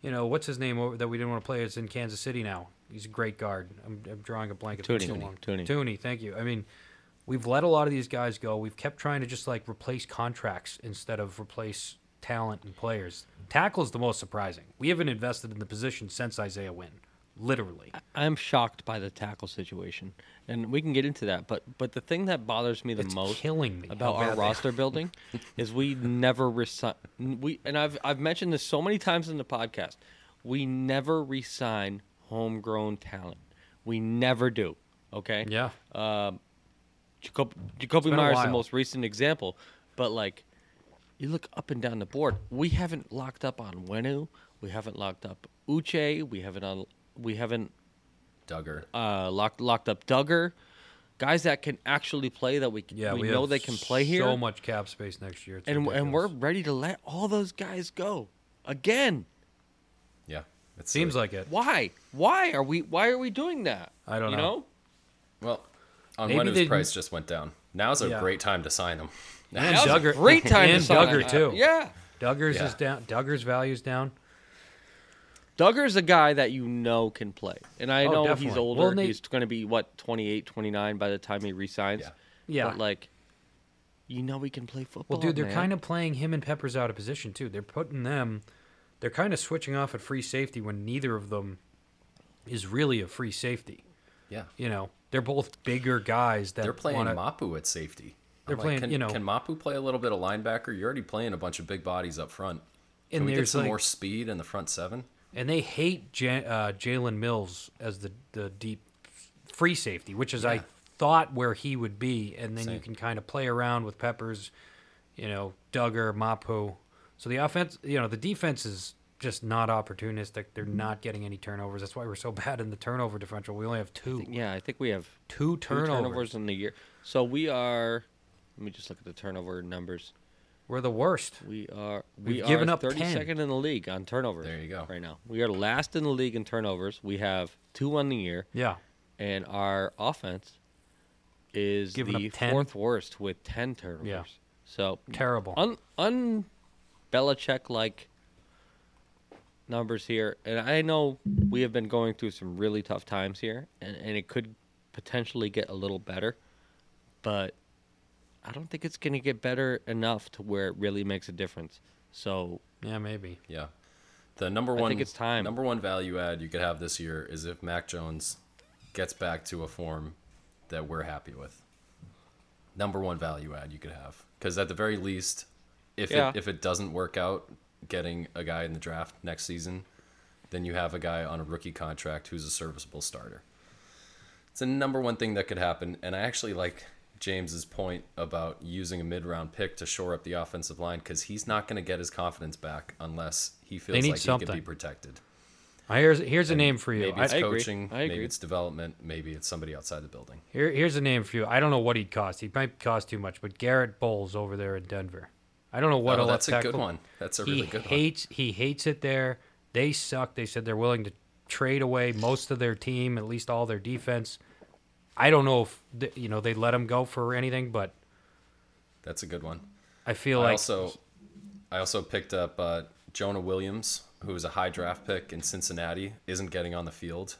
you know, what's his name over, that we didn't want to play? It's in Kansas City now. He's a great guard. I'm, I'm drawing a blank. It's been Thuney. so. Thuney. Thuney, thank you. I mean, we've let a lot of these guys go. We've kept trying to just like replace contracts instead of replace talent and players. Tackle is the most surprising. We haven't invested in the position since Isaiah Wynn, literally. I'm shocked by the tackle situation, and we can get into that. But but the thing that bothers me the It's most killing me about our roster building [LAUGHS] is we never resign. We and I've I've mentioned this so many times in the podcast. We never resign homegrown talent. We never do. Okay. Yeah. Uh, Jacob, Jakobi Meyers is the most recent example, but like you look up and down the board, we haven't locked up Onwenu, we haven't locked up Uche, we haven't on we haven't Dugger. uh, locked locked up Dugger, guys that can actually play that we Yeah, we, we, know they can play here, So much cap space next year. It's and and we're ready to let all those guys go again. Yeah. It seems like it. Why? Why are we? Why are we doing that? I don't you know. Well, on Maybe when his price didn't- just went down. Now's a Yeah. great time to sign him. And That was a Dugger, great time to and sign Dugger him. too. Yeah. Dugger's Yeah. is down. Dugger's value's down. Dugger's a guy that you know can play. And I Oh, know he's older. Well, Nate- he's going to be, what, 28, 29 by the time he resigns. Yeah. Yeah. But, like, you know he can play football. Well, dude, they're man. kind of playing him and Peppers out of position too. They're putting them. They're kind of switching off at free safety when neither of them is really a free safety. Yeah. You know, they're both bigger guys that They're playing wanna, Mapu at safety. They're I'm like, playing, can, you know- can Mapu play a little bit of linebacker? You're already playing a bunch of big bodies up front. Can And we get there's, some like- more speed in the front seven? and they hate Ja- uh, Jalen Mills as the the deep free safety, which is I thought where he would be, and then you can kind of play around with Peppers, you know, Dugger, Mapu. So the offense, you know, the defense is just not opportunistic. They're mm-hmm. not getting any turnovers. That's why we're so [LAUGHS] bad in the turnover differential. We only have two, Yeah, I think we have two two turnovers. turnovers in the year. So we are. Let me just look at the turnover numbers. We're the worst. We are we We've are given up 32nd 10. in the league on turnovers. There you go. Right now, we are last in the league in turnovers. We have two on the year, Yeah, and our offense is Giving the fourth worst with ten turnovers. Yeah. So terrible. un un Belichick like numbers here, and I know we have been going through some really tough times here, and, and it could potentially get a little better, but I don't think it's going to get better enough to where it really makes a difference. So yeah, maybe. Yeah. The number one I think it's time. Number one value add you could have this year is if Mac Jones gets back to a form that we're happy with. Number one value add you could have because at the very least, if Yeah. it, if it doesn't work out, getting a guy in the draft next season, then you have a guy on a rookie contract who's a serviceable starter. It's the number one thing that could happen, and I actually like James's point about using a mid-round pick to shore up the offensive line because he's not going to get his confidence back unless he feels like he can be protected. Uh, Here's here's a name for you. Maybe it's I agree. coaching, I maybe it's development, maybe it's somebody outside the building. here, here's a name for you. I don't know what he'd cost. He might cost too much, but Garett Bolles over there in Denver. I don't know what oh, a that's left a good one. That's a he really good one. hates he hates it there. They suck. They said they're willing to trade away most of their team, at least all their defense. I don't know if th- you know they let him go for anything, but That's a good one. I feel I like also, I also picked up uh, Jonah Williams, who was a high draft pick in Cincinnati, isn't getting on the field.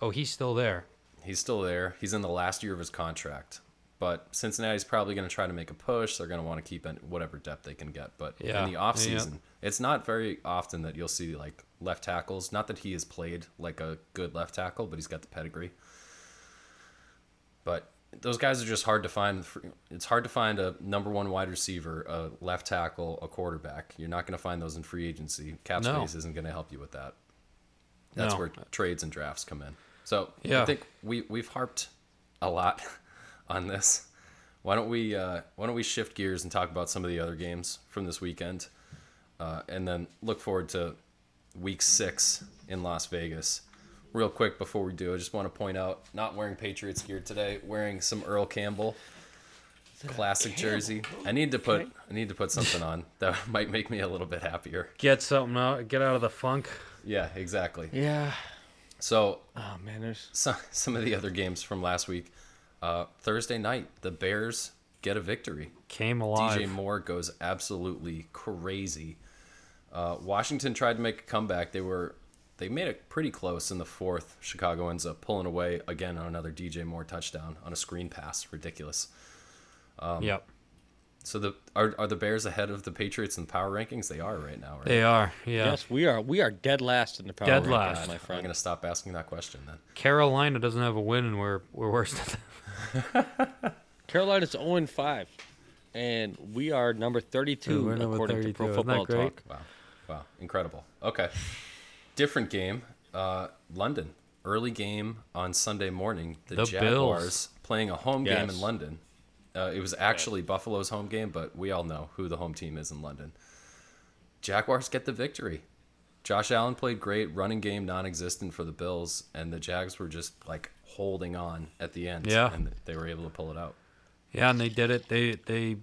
oh he's still there. He's still there. He's in the last year of his contract. But Cincinnati's probably going to try to make a push. They're going to want to keep in whatever depth they can get. But Yeah. in the Yeah. offseason, it's not very often that you'll see like left tackles. Not that he has played like a good left tackle, but he's got the pedigree. But those guys are just hard to find. It's hard to find a number one wide receiver, a left tackle, a quarterback. You're not going to find those in free agency. Cap No. space isn't going to help you with that. That's No. where trades and drafts come in. So yeah. I think we we've harped a lot on this. Why don't we uh, why don't we shift gears and talk about some of the other games from this weekend, uh, and then look forward to week six in Las Vegas. Real quick before we do, I just want to point out not wearing Patriots gear today, wearing some Earl Campbell classic jersey. I need to put I need to put something on [LAUGHS] that might make me a little bit happier. Get something out. Get out of the funk. Yeah, exactly. Yeah. So Oh man, there's some some of the other games from last week. Uh, Thursday night, the Bears get a victory. Came alive. DJ Moore goes absolutely crazy. Uh, Washington tried to make a comeback. They were they made it pretty close in the fourth. Chicago ends up pulling away again on another DJ Moore touchdown on a screen pass. Ridiculous. um, yep, So the are, are the Bears ahead of the Patriots in the power rankings? They are right now, right? they are. Yeah. yes, we are we are dead last in the power rankings. Dead rankings, last. my friend. I'm gonna stop asking that question then. Carolina doesn't have a win, and we're we're worse than them. [LAUGHS] Carolina's 0 and 5, and we are number 32 We're number according 32. to Pro Isn't that Football great? Talk. Wow. Wow. Incredible. Okay. Different game. Uh, London. Early game on Sunday morning. The, The Jaguars Bills. playing a home game in London. Uh, it was actually Buffalo's home game, but we all know who the home team is in London. Jaguars get the victory. Josh Allen played great, running game non existent for the Bills, and the Jags were just like holding on at the end. Yeah. And they were able to pull it out. Yeah, and they did it. They they,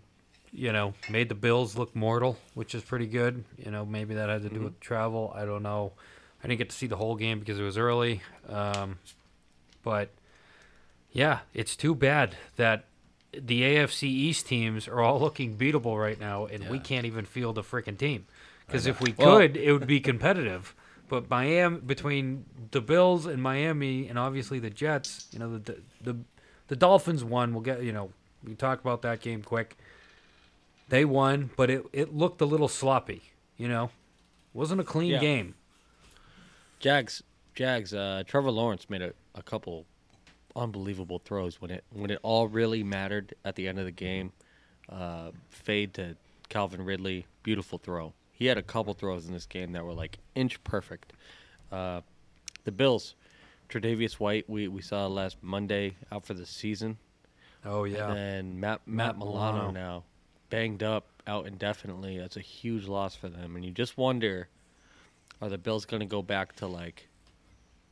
you know, made the Bills look mortal, which is pretty good. You know, maybe that had to do Mm-hmm. with travel. I don't know. I didn't get to see the whole game because it was early. Um, but yeah, it's too bad that the AFC East teams are all looking beatable right now, and we can't even field a freaking team. Because if we Well- could, it would be competitive. But Miami, between the Bills and Miami, and obviously the Jets, you know, the the the Dolphins won. We'll get you know we talk about that game quick. They won, but it it looked a little sloppy. You know, wasn't a clean Yeah. game. Jags, Jags. Uh, Trevor Lawrence made a, a couple unbelievable throws when it when it all really mattered at the end of the game. Uh, fade to Calvin Ridley, beautiful throw. He had a couple throws in this game that were like inch perfect. Uh, the Bills, Tre'Davious White, we, we saw last Monday out for the season. Oh yeah, And then Matt Matt Matt Milano, Milano. now banged up out indefinitely. That's a huge loss for them. And you just wonder, are the Bills going to go back to like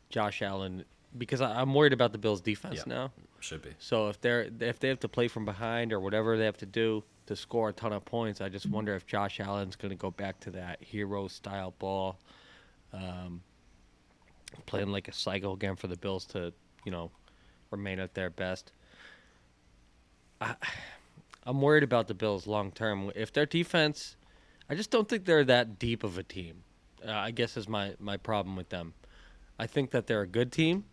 Josh Allen? Because I, I'm worried about the Bills' defense Yeah. now. Should be. So if they're if they have to play from behind or whatever they have to do to score a ton of points, I just wonder if Josh Allen's going to go back to that hero style ball, um, playing like a cycle again for the Bills to you know remain at their best. I, I'm worried about the Bills long term. If their defense, I just don't think they're that deep of a team. Uh, I guess is my my problem with them. I think that they're a good team.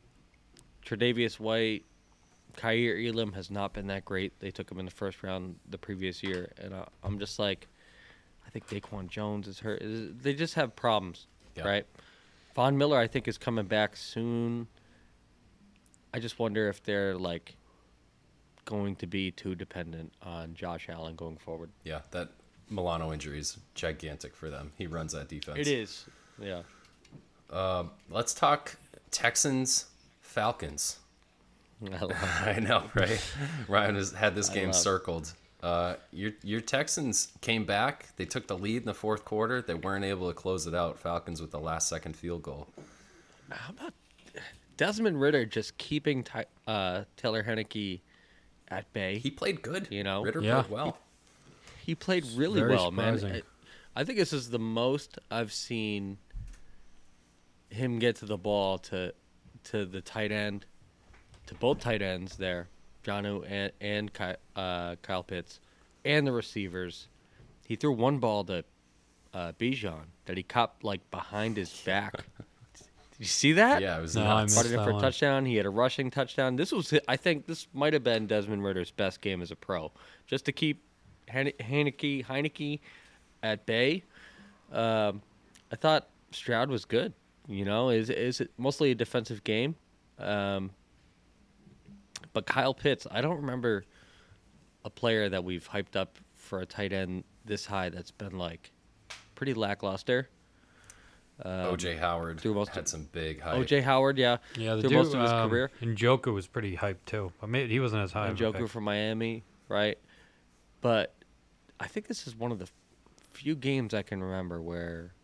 Tre'Davious White, Kaiir Elam has not been that great. They took him in the first round the previous year, and uh, I'm just like, I think Daquan Jones is hurt. They just have problems. Yeah. right? Von Miller, I think, is coming back soon. I just wonder if they're like going to be too dependent on Josh Allen going forward. Yeah, that Milano injury is gigantic for them. He runs that defense. It is, yeah. Let's talk Texans Falcons. [LAUGHS] I love [LAUGHS] I know, right? Ryan has had this game circled. Uh, your your Texans came back. They took the lead in the fourth quarter. They weren't able to close it out. Falcons with the last second field goal. How about Desmond Ridder just keeping Ty- uh, Taylor Heinicke at bay. He played good. You know? Ridder Yeah. played well. He played really very well, man. I, I think this is the most I've seen him get to the ball to to the tight end, to both tight ends there, Jonnu and and Ky, uh, Kyle Pitts, and the receivers. He threw one ball to uh, Bijan that he caught like behind his back. [LAUGHS] Did you see that? Yeah, it was No, I nuts. missed Brought it in that for a one. touchdown. He had a rushing touchdown. This was, I think, this might have been Desmond Ridder's best game as a pro, just to keep Hane- Heinicke Heinicke at bay. Um, I thought Stroud was good. You know, is is it mostly a defensive game? Um, but Kyle Pitts, I don't remember a player that we've hyped up for a tight end this high that's been like pretty lackluster. OJ Howard through most had of- some big hype. OJ Howard, yeah, Yeah, the through dude, most of his um, career. And Njoku was pretty hyped too. I mean, he wasn't as high. and of Joker pick. from Miami, right? But I think this is one of the few games I can remember where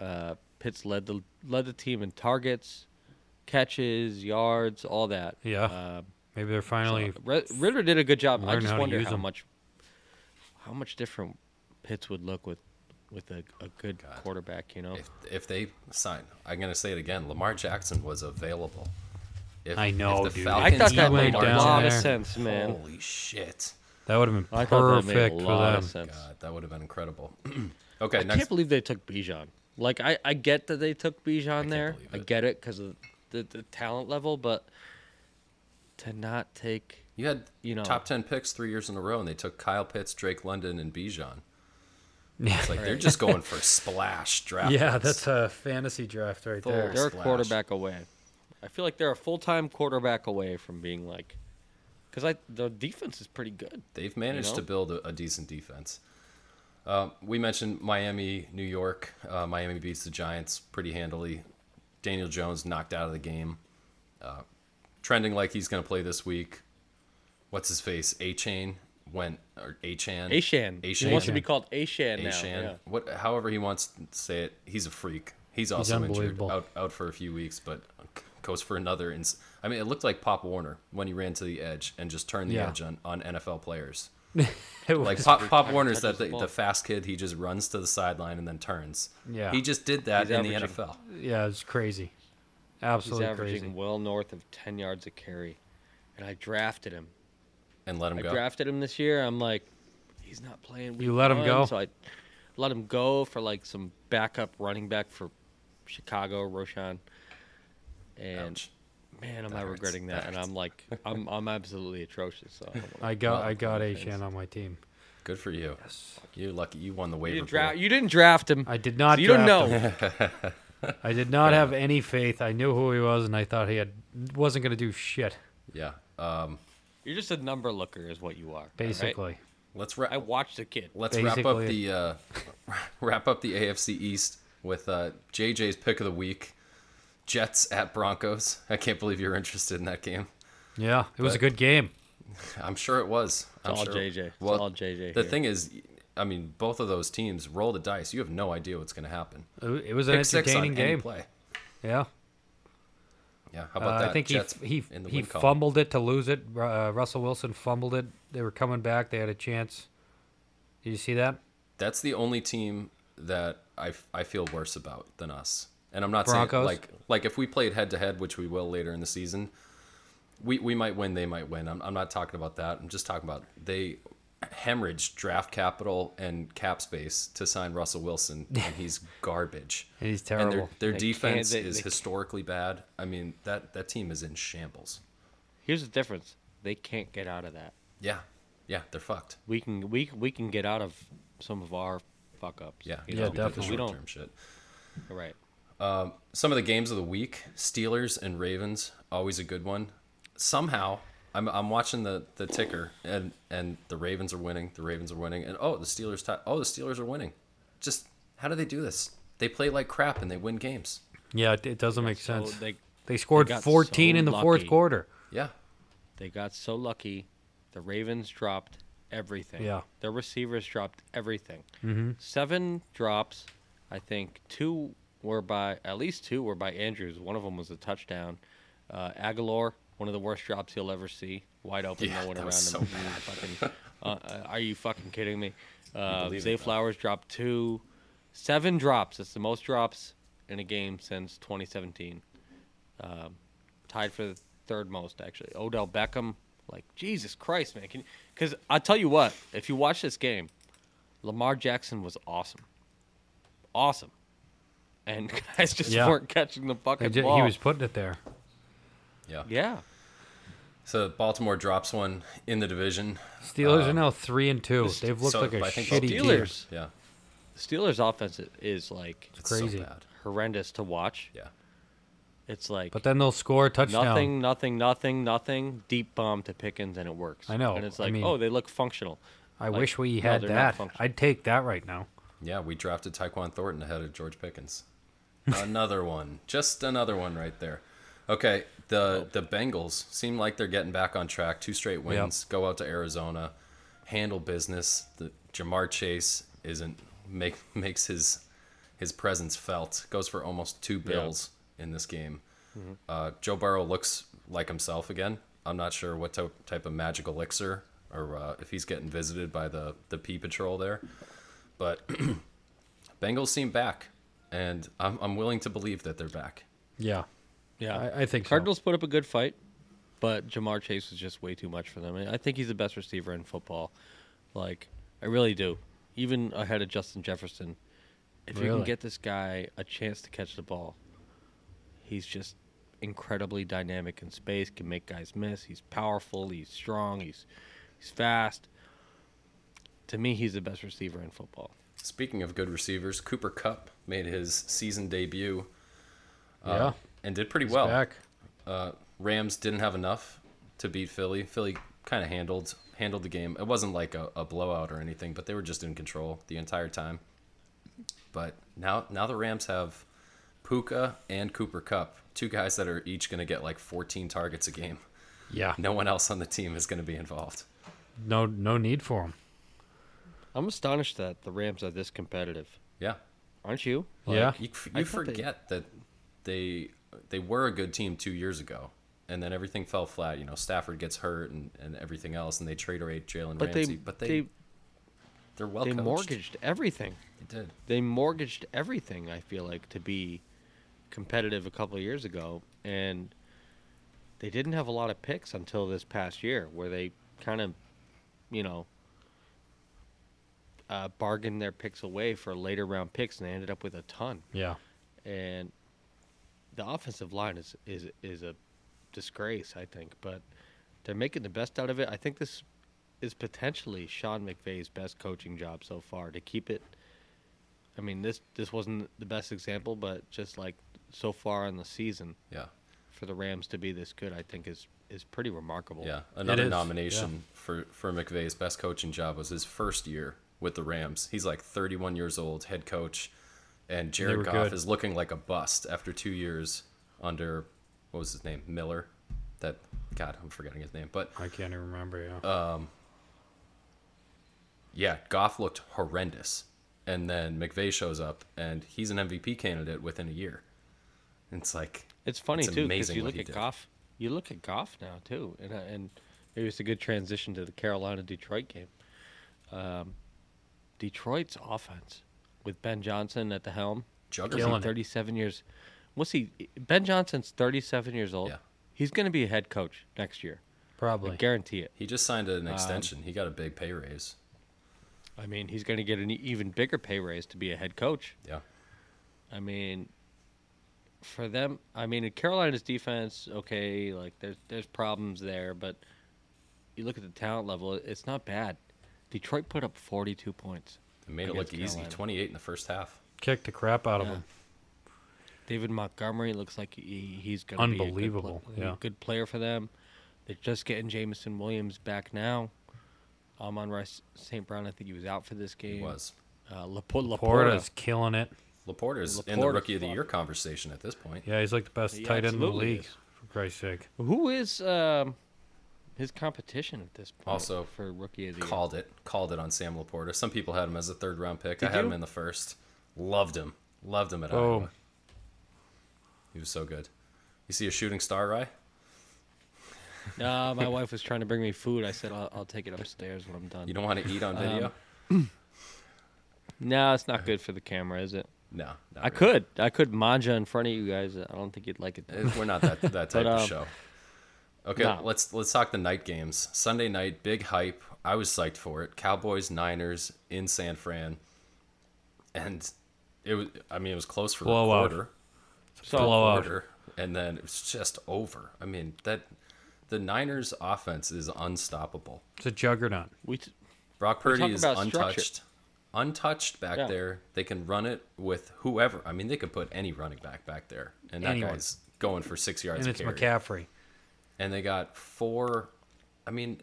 uh, Pitts led the led the team in targets, catches, yards, all that. Yeah. Um, Maybe they're finally. Uh, Ri- Ridder did a good job. I just how wonder use how him. much how much different Pitts would look with with a, a good God. quarterback. You know, If if they sign, I'm gonna say it again. Lamar Jackson was available. If, I know, if the dude. I thought that made a Lamar down lot of sense, man. Holy shit! That would have been I thought that perfect made a for lot them. of sense. God, that would have been incredible. [CLEARS THROAT] okay, I next. can't believe they took Bijan. Like I, I get that they took Bijan there. believe I it. get it because of the, the talent level, but to not take You had you know- top ten picks three years in a row, and they took Kyle Pitts, Drake London, and Bijan. Yeah, It's like they're just going for [LAUGHS] splash draft. yeah, picks. that's a fantasy draft right Full- there. they're a quarterback away. I feel like they're a full time quarterback away from being like, because I the defense is pretty good. They've managed know? to build a, a decent defense. Uh, we mentioned Miami, New York. Uh, Miami beats the Giants pretty handily. Daniel Jones knocked out of the game. Uh, trending like he's going to play this week. What's his face? A Chain went or A Chan. Ashan, Ashan. he wants to be called Ashan now. Ashan. Yeah. What? However he wants to say it. He's a freak. He's also injured, unbelievable. out out for a few weeks, but goes for another. Ins- I mean, it looked like Pop Warner when he ran to the edge and just turned the Yeah. edge on, on NFL players. [LAUGHS] Like Pop, Pop Warner's that the the, fast kid. He just runs to the sideline and then turns. Yeah. He just did that He's in the NFL yeah, it's crazy. He's averaging crazy. well north of ten yards a carry, and I drafted him. and let him I go. drafted him this year. I'm like, he's not playing. You week let him go? So I let him go for like some backup running back for Chicago, Roschon. And Ouch. man, am That I hurts. regretting That that. And. I'm like, I'm I'm absolutely atrocious. So I I got Well, I got thanks. Ashan on my team. Good for you. You're lucky. You won the waiver. you, didn't dra- you didn't draft him. I did not. So you don't draft know. [LAUGHS] him. [LAUGHS] I did not have any faith. I knew who he was, and I thought he had wasn't going to do shit. Yeah. Um, You're just a number looker, is what you are. all right? Basically, let's wrap. I watched the kid. Let's wrap up the uh, [LAUGHS] wrap up the AFC East with uh, JJ's pick of the week: Jets at Broncos. I can't believe you're interested in that game. yeah, it was a good game. I'm sure it was. I'm all sure. JJ. It's Well, all JJ The here. thing is, I mean, both of those teams roll the dice. You have no idea what's going to happen. It was an Pick entertaining game. play. Yeah, Yeah. How uh, about that? I think Jets he he he fumbled it to lose it. Uh, Russell Wilson fumbled it. They were coming back. They had a chance. Did you see that? That's the only team that I, I feel worse about than us. And I'm not Broncos? saying like like if we played head to head, which we will later in the season, we we might win. They might win. I'm I'm not talking about that. I'm just talking about they hemorrhaged draft capital and cap space to sign Russell Wilson, and [LAUGHS] he's garbage. And he's And their terrible. their defense they- is they- historically bad. I mean that that team is in shambles. Here's the difference. They can't get out of that. Yeah, yeah, they're fucked. We can we we can get out of some of our fuck ups. Yeah, you Yeah, know, definitely. We Short don't. term shit. Right. Um, some of the games of the week: Steelers and Ravens, always a good one. Somehow, I'm I'm watching the the ticker, and and the Ravens are winning. The Ravens are winning, and oh, the Steelers. T- oh, the Steelers are winning. Just how do they do this? They play like crap and they win games. Yeah, it, it doesn't make So sense. they they scored got 14 so in the fourth quarter. Yeah, they got so lucky. The Ravens dropped everything. Yeah. Their receivers dropped everything. Mm-hmm. Seven drops. I think two were by at least two were by Andrews. One of them was a touchdown. Uh, Agholor, one of the worst drops you'll ever see. Wide open, Yeah, no one that around was him. so You fucking, uh, uh, are you fucking kidding me? Uh, believe it, Zay though. Flowers dropped two, seven drops. That's the most drops in a game since 2017. Um, tied for the third most actually. Odell Beckham, like Jesus Christ, man! Because I tell you what, if you watch this game, Lamar Jackson was awesome, awesome, and [LAUGHS] guys just Yeah. weren't catching the They fucking ju- ball. he was putting it there. yeah. yeah. So Baltimore drops one in the division. Steelers are Um, now three and two. the They've looked so like a I think shitty team. Steelers. Yeah, Steelers offense is like it's so Crazy. bad. horrendous to watch. Yeah, It's like But then they'll score a touchdown. nothing, nothing, nothing, nothing. Deep bomb to Pickens and it works. I know, And it's I like, mean- oh, they look functional. I like, wish we had they're that. I'd take that right now. yeah. We drafted Tyquan Thornton ahead of George Pickens. another [LAUGHS] one, just another one right there. Okay, the the Bengals seem like they're getting back on track. Two straight wins. Go out to Arizona, handle business. The Ja'Marr Chase isn't make [LAUGHS] makes his his presence felt. Goes for almost two bills in this game. Uh, Joe Burrow looks like himself again. I'm not sure what to- type of magic elixir or uh, if he's getting visited by the the P Patrol there, but [CLEARS THROAT] Bengals seem back, and I'm I'm willing to believe that they're back. Yeah. Yeah, I- I think so. Cardinals put up a good fight, but Ja'Marr Chase was just way too much for them. I think he's the best receiver in football. Like, I really do. Even ahead of Justin Jefferson. If you can get this guy a chance to catch the ball, he's just incredibly dynamic in space. Can make guys miss. He's powerful. He's strong. He's he's fast. To me, he's the best receiver in football. Speaking of good receivers, Cooper Kupp made his season debut uh, yeah. And did pretty He's well. back. Uh, Rams didn't have enough to beat Philly. Philly kind of handled handled the game. It wasn't like a, a blowout or anything, but they were just in control the entire time. But now now the Rams have Puka and Cooper Kupp, two guys that are each going to get like 14 targets a game. Yeah. No one else on the team is going to be involved. No no need for them. I'm astonished that the Rams are this competitive. Yeah. Aren't you? Yeah. You, you thought they- forget that they they were a good team two years ago, and then everything fell flat. You know, Stafford gets hurt and, and everything else, and they trade away Jalen But Ramsey. they, but they, they, they are well they coached. mortgaged everything. They did. They mortgaged everything. I feel like to be competitive a couple of years ago, and they didn't have a lot of picks until this past year, where they kind of, you know, uh, bargained their picks away for later round picks, and they ended up with a ton. Yeah. And the offensive line is is is a disgrace, I think, but they're making the best out of it. I think this is potentially Sean McVay's best coaching job so far to keep it. I mean, this this wasn't the best example, but just like so far in the season, Yeah. for the Rams to be this good, I think is is pretty remarkable. Yeah. Another is, nomination for for McVay's best coaching job was his first year with the Rams. He's like 31 years old, head coach, and Jared Goff good. is looking like a bust after two years under what was his name Miller. That God, I'm forgetting his name, but I can't even remember, yeah. Uh, yeah, Goff looked horrendous. And then McVay shows up and he's an MVP candidate within a year. It's like It's funny It's too because amazing you look at did. Goff. You look at Goff now too, and uh, and maybe it's a good transition to the Carolina Detroit game. Um, Detroit's offense with Ben Johnson at the helm. Juggernaut. Is he Killing it. 37 years. What's he? Ben Johnson's 37 years old. Yeah. He's going to be a head coach next year. I Probably. guarantee it. he just signed Um, an extension. he got a big pay raise. I mean, he's going to get an e- even bigger pay raise to be a head coach. Yeah. I mean, for them, I mean, in Carolina's defense, okay, like there's there's problems there, but you look at the talent level, it's not bad. Detroit put up 42 points. It made it look Against easy. Carolina. 28 in the first half. Kicked the crap out of Yeah. him. David Montgomery looks like he, he's going to be a good, Unbelievable, pla- yeah. good player for them. They're just getting Jameson Williams back now. Amon-Ra St. Brown, I think he was out for this game. He was. Uh, Laporta, Laporta. Porta's killing it. Laporta's in the Laporta, rookie of the year conversation at this point. Yeah, he's like the best He tight end in the league. is. For Christ's sake. Who is um, his competition at this point? Also, for rookie of the year? Called it. Called it on Sam Laporta. Some people had him as a third round pick. Did I had you? him in the first. Loved him. Loved him at Oh. Iowa. He was so good. You see a shooting star, Rye? No, [LAUGHS] my wife was trying to bring me food. I said I'll, I'll take it upstairs when I'm done. You don't want to eat on video? no, it's not good for the camera, is it? no. not I really. could. I could manja in front of you guys. I don't think you'd like it. though. We're not that that [LAUGHS] type of um, show. Okay, no. let's let's talk the night games. Sunday night, big hype. I was psyched for it. Cowboys Niners in San Fran, and it was. I mean, it was close for Blowout. a quarter. So, Blowout. quarter, and then it was just over. I mean that the Niners offense is unstoppable. It's a juggernaut. we t- Brock Purdy talk is about structure. untouched. Untouched back Yeah. there. They can run it with whoever. I mean, they could put any running back back there, and that Anyone. guy's going for six yards. And it's carry. McCaffrey. And they got four. I mean,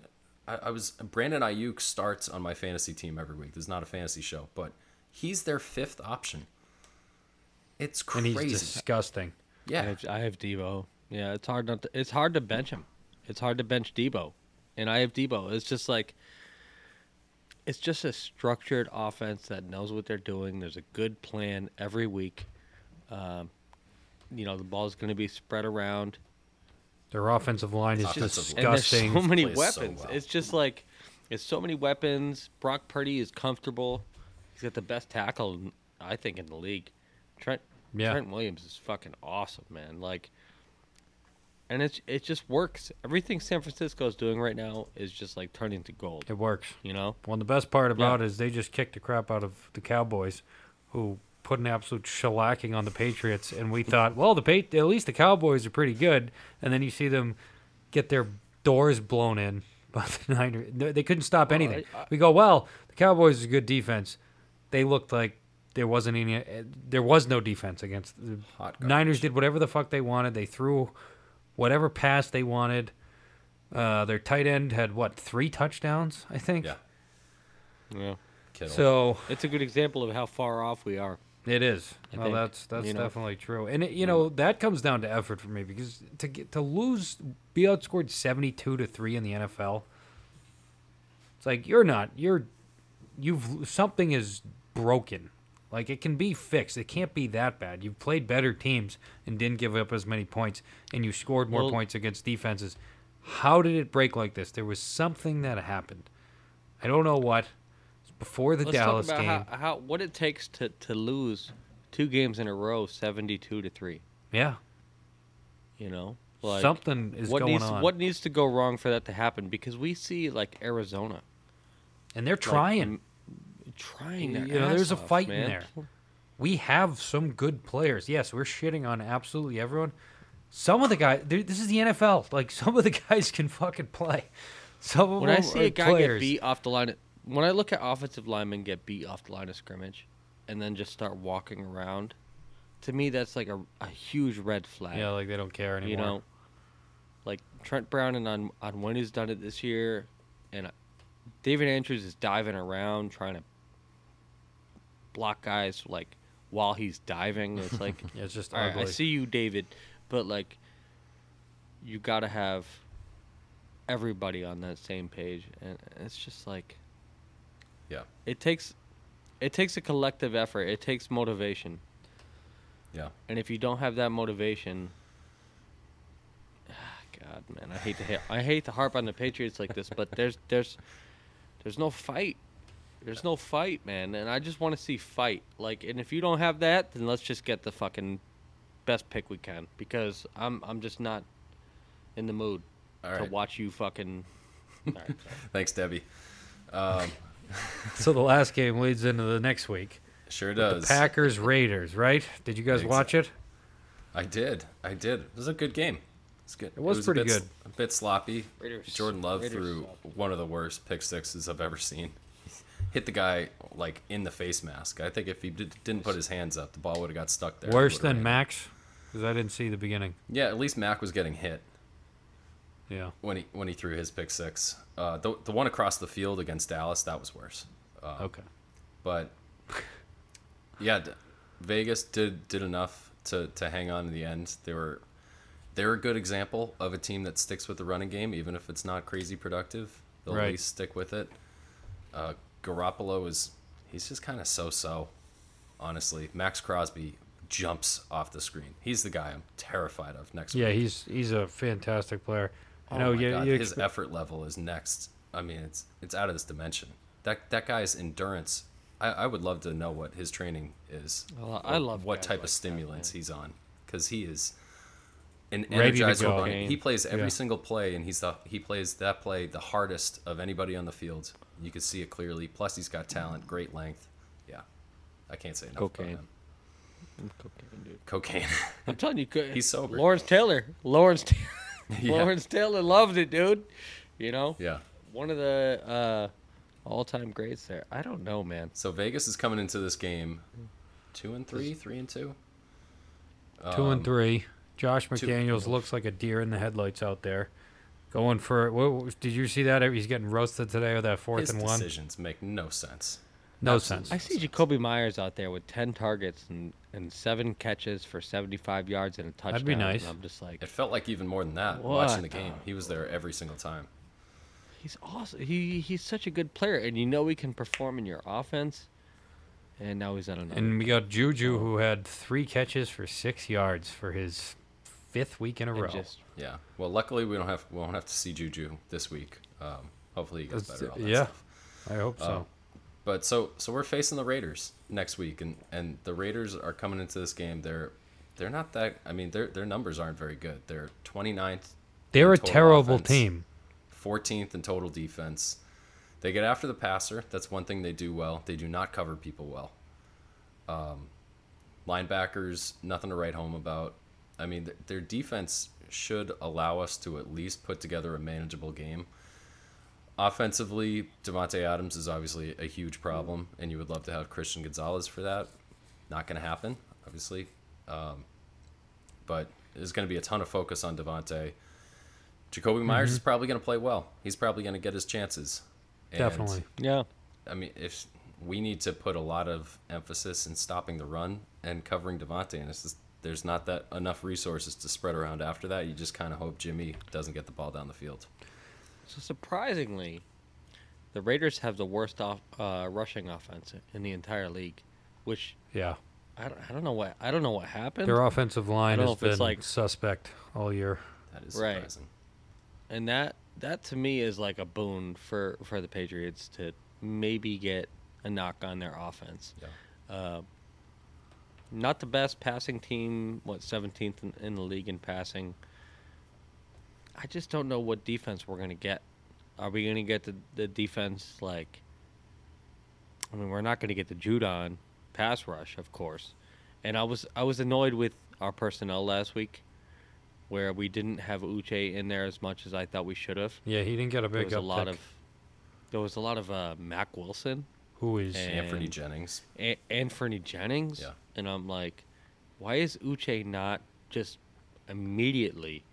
I, I was Brandon Aiyuk starts on my fantasy team every week. This is not a fantasy show, but he's their fifth option. It's And crazy. he's disgusting. I yeah, have, I have Deebo. Yeah, it's hard not. To, it's hard to bench him. It's hard to bench Deebo, and I have Deebo. It's just like. It's just a structured offense that knows what they're doing. There's a good plan every week. Um, you know the ball's going to be spread around. Their offensive line is Offensive and there's disgusting. so many Plays so weapons. well. It's just like it's so many weapons. Brock Purdy is comfortable. He's got the best tackle, I think, in the league. Trent Yeah. Trent Williams is fucking awesome, man. Like, and it's it just works. Everything San Francisco is doing right now is just like turning to gold. It works. You know, Well, the best part about Yeah. it is they just kicked the crap out of the Cowboys, who put an absolute shellacking on the Patriots, and we thought, well, the Pat- at least the Cowboys are pretty good, and then you see them get their doors blown in by the [LAUGHS] Niners. They they couldn't stop anything. I- I- we go, well, the Cowboys is a good defense. They looked like there wasn't any. uh, There was no defense against the Hot Niners. garbage. Did whatever the fuck they wanted. They threw whatever pass they wanted. Uh, their tight end had what three touchdowns, I think. yeah. yeah. Kittle. So It's a good example of how far off we are. It is. I well, think, that's that's you know. definitely true, and it, you know that comes down to effort for me because to get to lose, be outscored seventy-two to three in the NFL. It's like you're not you're you've something is broken. Like it can be fixed. It can't be that bad. You've played better teams and didn't give up as many points, and you scored more Well- points against defenses. How did it break like this? There was something that happened. I don't know what. Before the Let's Dallas talk about game. how, how what it takes to to lose two games in a row, seventy-two to three. yeah, You know, like something is what going needs on. what needs to go wrong for that to happen? Because we see like Arizona and they're like, trying. m- trying. you their know, there's a fight man. in there. We have some good players. Yes, we're shitting on absolutely everyone. Some of the guys, this is the NFL. Like [LAUGHS] some of the guys can fucking play. Some of When them I see a guy players. get beat off the line, when I look at offensive linemen get beat off the line of scrimmage, and then just start walking around, to me that's like a, a huge red flag. yeah, like they don't care anymore. you know, like Trent Brown and on on when he's done it this year, and uh, David Andrews is diving around trying to block guys like while he's diving. It's like [LAUGHS] Yeah, it's just right. I see you, David, but like, you got to have everybody on that same page, and it's just like yeah, it takes, it takes a collective effort. It takes motivation, yeah. and if you don't have that motivation, ah, God, man, I hate to ha- I hate to harp on the Patriots like this, but there's there's there's no fight. There's no fight, man, and I just want to see fight. Like, and if you don't have that, then let's just get the fucking best pick we can because I'm I'm just not in the mood All to right. watch you fucking. Right. [LAUGHS] Thanks, Debbie. Um, [LAUGHS] So the last game leads into the next week. sure The does. Packers Raiders, right? Did you guys Exact- watch it? I did. I did. It was a good game. It's good. It was a pretty bit good. A bit sloppy. Raiders- Jordan Love Raiders threw suck. one of the worst pick sixes I've ever seen. [LAUGHS] hit the guy like in the face mask. I think if he did, didn't put his hands up, the ball would have got stuck there. Worse than. Max, because I didn't see the beginning. Yeah, at least Mac was getting hit Yeah. when he when he threw his pick six. Uh, the the one across the field against Dallas that was worse. Okay. But yeah, Vegas did did enough to to hang on in the end. They were they're a good example of a team that sticks with the running game, even if it's not crazy productive. They'll Right. at least stick with it. Uh, Garoppolo is he's just kind of so so. Honestly, Maxx Crosby jumps off the screen. He's the guy I'm terrified of next week. Yeah, week. he's he's a fantastic player. I Oh know my you, God, you his expe- effort level is next. I mean, it's it's out of this dimension. That that guy's endurance. I, I would love to know what his training is. Well, I love what type like of stimulants man. he's on, because he is an Ready energizer go. bunny. He plays every Yeah. single play, and he's the he plays that play the hardest of anybody on the field. You can see it clearly. Plus, he's got talent, great length. Yeah, I can't say enough Cocaine. about him. Cocaine, dude. Cocaine. I'm telling you, [LAUGHS] He's sober. Lawrence Taylor, Lawrence, Ta- [LAUGHS] Yeah. Lawrence Taylor loved it, dude. You know, yeah. one of the uh, all-time greats there. I don't know, man. So Vegas is coming into this game, two and three, three and two. two Um, and three. Josh McDaniels looks like a deer in the headlights out there, going for. What, what- did you see that? He's getting roasted today with that fourth His and one. decisions make no sense. No Absolutely. sense. I see Jakobi Meyers out there with 10 targets and, and seven catches for 75 yards and a touchdown. That'd be nice. And I'm just like, It felt like even more than that. What Watching the the- game, he was there every single time. he's awesome. He he's such a good player, and you know he can perform in your offense. And now he's at another. And we got Juju, who had three catches for six yards for his fifth week in a and row. just Yeah. Well, luckily we don't have we won't have to see Juju this week. Um, hopefully he gets better. All that yeah. Stuff. I hope so. But so so we're facing the Raiders next week, and and the Raiders are coming into this game. They're they're not that. I mean, their their numbers aren't very good. They're 29th, They're a terrible offense. team. 14th in total defense. They get after the passer. That's one thing they do well. They do not cover people well. Um, linebackers, nothing to write home about. I mean, th- their defense should allow us to at least put together a manageable game. Offensively, Davante Adams is obviously a huge problem, and you would love to have Christian Gonzalez for that. Not going to happen, obviously. Um, but there's going to be a ton of focus on Davante. Jakobi Meyers is probably going to play well. He's probably going to get his chances. And, Definitely. yeah. I mean, if we need to put a lot of emphasis in stopping the run and covering Davante, and it's just, there's not that enough resources to spread around after that. You just kind of hope Jimmy doesn't get the ball down the field. So surprisingly, the Raiders have the worst off, uh, rushing offense in the entire league, which Yeah. I don't, I don't know what I don't know what happened. Their offensive line has it's been like- suspect all year. That is Right. surprising. and that that to me is like a boon for for the Patriots to maybe get a knock on their offense. Yeah. Uh, not the best passing team, what 17th in, in the league in passing. I just don't know what defense we're gonna get. Are we gonna get the the defense like? I mean, we're not gonna get the Judon pass rush, of course. And I was I was annoyed with our personnel last week, where we didn't have Uche in there as much as I thought we should have. Yeah, he didn't get a big. There big was a lot uptick. of there was a lot of uh, Mack Wilson, Who is and- Anthony Jennings. a- Anthony Jennings, Yeah. and I'm like, why is Uche not just immediately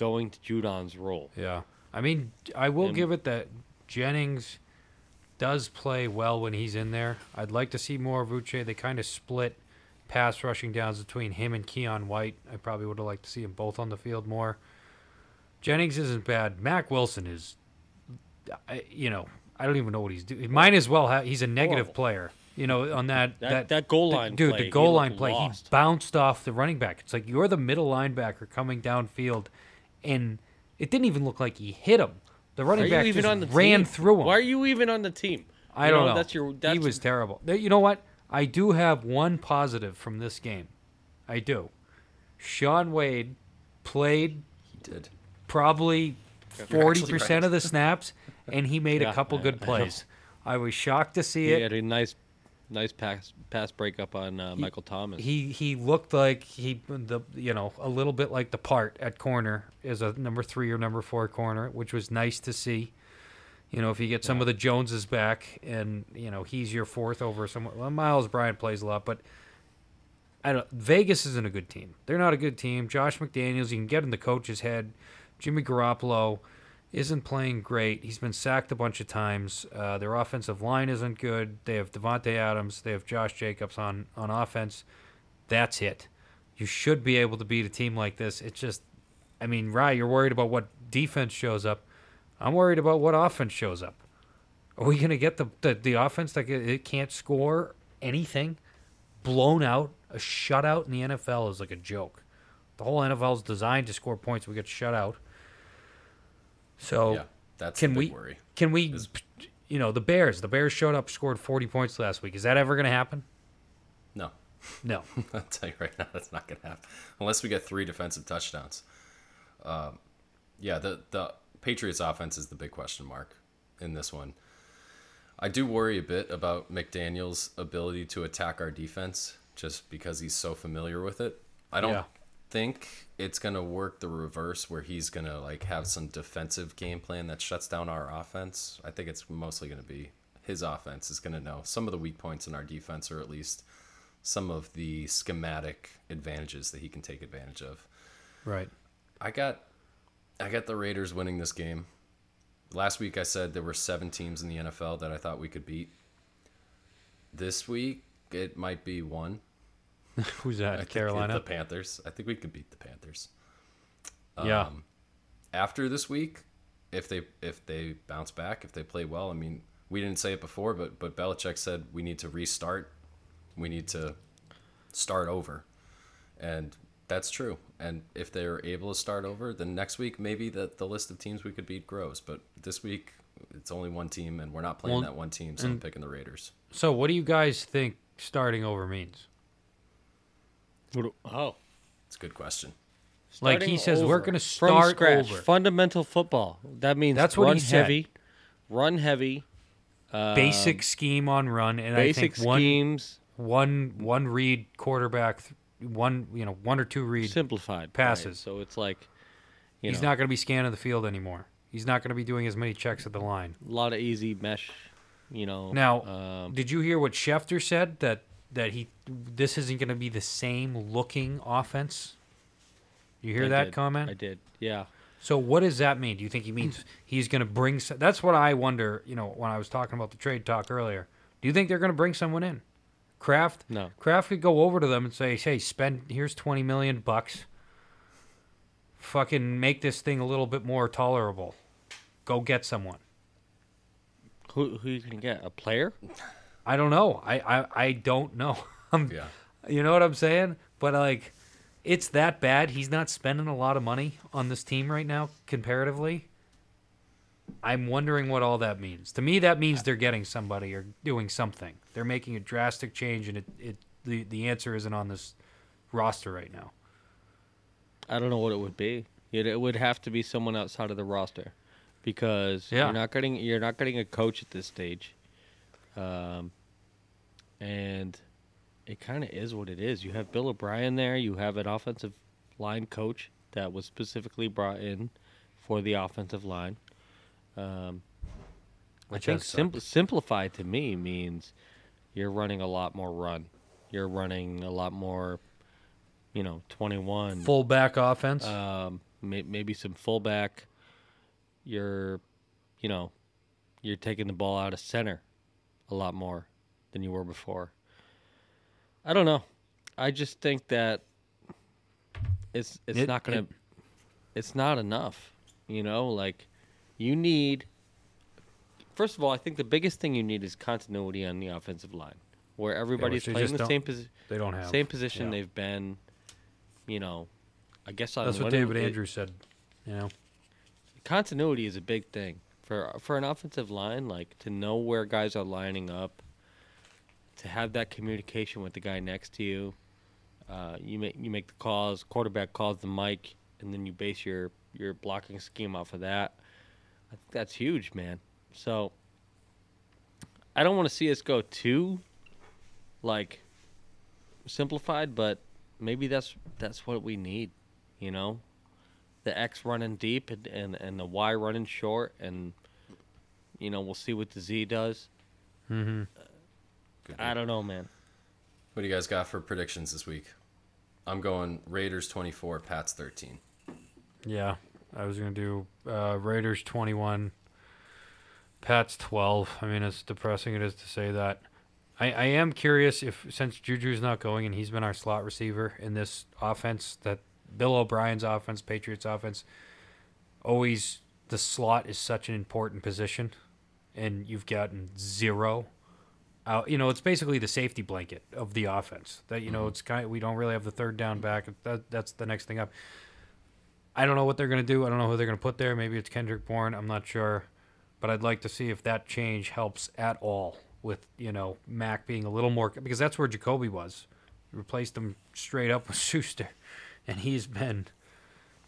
going to Judon's role? Yeah. I mean, I will And- give it that Jennings does play well when he's in there. I'd like to see more of Uche. They kind of split pass rushing downs between him and Keion White. I probably would have liked to see them both on the field more. Jennings isn't bad. Mack Wilson is, you know, I don't even know what he's doing. Might as well have. He's a negative Horrible. player. You know, on that That- that goal the- line dude, play, the goal line play. lost. He bounced off the running back. It's like you're the middle linebacker coming downfield, and it didn't even look like he hit him. The Why are running back even just on the ran team? through him. Why are you even on the team? I You don't know. That's your. That's, he was terrible. You know what? I do have one positive from this game. I do. Shaun Wade played He did. probably forty percent right. of the snaps, and he made [LAUGHS] Yeah, a couple I- good I [LAUGHS] plays. I was shocked to see He it. had a nice, nice pass pass breakup on uh, Michael Thomas. He he looked like he the you know a little bit like the part at corner as a number three or number four corner, which was nice to see. You know, if you get some of the Joneses back, and you know he's your fourth over someone. Well, Myles Bryant plays a lot, but I don't. Vegas isn't a good team. They're not a good team. Josh McDaniels, you can get in the coach's head. Jimmy Garoppolo isn't playing great. He's been sacked a bunch of times. Uh, their offensive line isn't good. They have Davante Adams. They have Josh Jacobs on on offense. That's it. You should be able to beat a team like this. It's just, I mean, Rye, you're worried about what defense shows up. I'm worried about what offense shows up. Are we going to get the, the the offense that it can't score anything? Blown out, a shutout in the NFL is like a joke. The whole NFL is designed to score points. We get shut out. So Yeah, that's can we worry. can we you know the Bears? The Bears showed up, scored 40 points last week. Is that ever going to happen? No, No. [LAUGHS] I'll tell you right now, that's not going to happen unless we get three defensive touchdowns. Um, yeah, the the Patriots offense is the big question mark in this one. I do worry a bit about McDaniels' ability to attack our defense just because he's so familiar with it. I don't Yeah. Think it's going to work the reverse where he's going to like have some defensive game plan that shuts down our offense. I think it's mostly going to be his offense is going to know some of the weak points in our defense or at least some of the schematic advantages that he can take advantage of. right. I got I got the Raiders winning this game. Last week I said there were seven teams in the NFL that I thought we could beat. This week it might be one. [LAUGHS] Who's that? think Carolina. The Panthers. I think we could beat the Panthers. yeah. Um, After this week, if they if they bounce back, if they play well, I mean, we didn't say it before, but but Belichick said we need to restart. We need to start over. And that's true. And if they're able to start over, then next week maybe the, the list of teams we could beat grows. But this week it's only one team and we're not playing Well, that one team, so I'm picking the Raiders. So, what do you guys think starting over means? Oh, It's a good question. Like he Starting says, we're going to from start scratch. over. Fundamental football. That means That's what run he said. heavy, run heavy, um, basic scheme on run, and basic I think one schemes, one one read quarterback, one you know one or two read. simplified right? passes. So it's like, you He's know, not going to be scanning the field anymore. He's not going to be doing as many checks at the line. a lot of easy mesh. You know. Now, um, did you hear what Schefter said that that he this isn't going to be the same looking offense? You hear I that did. comment? I did. Yeah. So what does that mean? Do you think he means he's going to bring? s- That's what I wonder. You know, when I was talking about the trade talk earlier, do you think they're going to bring someone in? Kraft. No. Kraft could go over to them and say, "Hey, spend here's twenty million bucks. Fucking make this thing a little bit more tolerable. Go get someone." Who who you gonna get? A player? [LAUGHS] I don't know. I I, I don't know. [LAUGHS] Yeah. You know what I'm saying? But like, it's that bad. He's not spending a lot of money on this team right now, comparatively. I'm wondering what all that means. To me, that means they're getting somebody or doing something. They're making a drastic change, and it, it the the answer isn't on this roster right now. I don't know what it would be. It, it would have to be someone outside of the roster, because Yeah. you're not getting you're not getting a coach at this stage, um, and it kind of is what it is. You have Bill O'Brien there. You have an offensive line coach that was specifically brought in for the offensive line. Um, I think sim- simplified to me means you're running a lot more run. You're running a lot more, you know, 21 Fullback offense. um, may, maybe some fullback. You're, you know, you're taking the ball out of center a lot more than you were before. I don't know. I just think that it's it's It- not gonna. it- it's not enough. You know, like you need. First of all, I think the biggest thing you need is continuity on the offensive line, where everybody's they playing the same position they don't have same position yeah. they've been. You know, I guess That's what David Andrews said. You know, continuity is a big thing for for an offensive line. Like to know where guys are lining up, to have that communication with the guy next to you. Uh, you make you make the calls. Quarterback calls the mic, and then you base your your blocking scheme off of that. I think that's huge, man. So I don't want to see us go too like simplified, but maybe that's that's what we need. You know, the X running deep and, and, and the Y running short and You know, we'll see what the Z does. Mm-hmm. I don't know, man. What do you guys got for predictions this week? I'm going Raiders 24, Pats 13. Yeah, I was gonna do uh, Raiders twenty one, Pats twelve. I mean, as depressing it is to say that, I, I am curious if since Juju's not going and he's been our slot receiver in this offense, that Bill O'Brien's offense, Patriots offense, always the slot is such an important position, and you've gotten zero. Out, you know, it's basically the safety blanket of the offense. That you know, mm-hmm. it's kind. we don't really have the third down back. That that's the next thing up. I don't know what they're going to do. I don't know who they're going to put there. Maybe it's Kendrick Bourne. I'm not sure. But I'd like to see if that change helps at all with, you know, Mac being a little more. Because that's where Jakobi was. Replaced him straight up [LAUGHS] with Schuster. And he's been,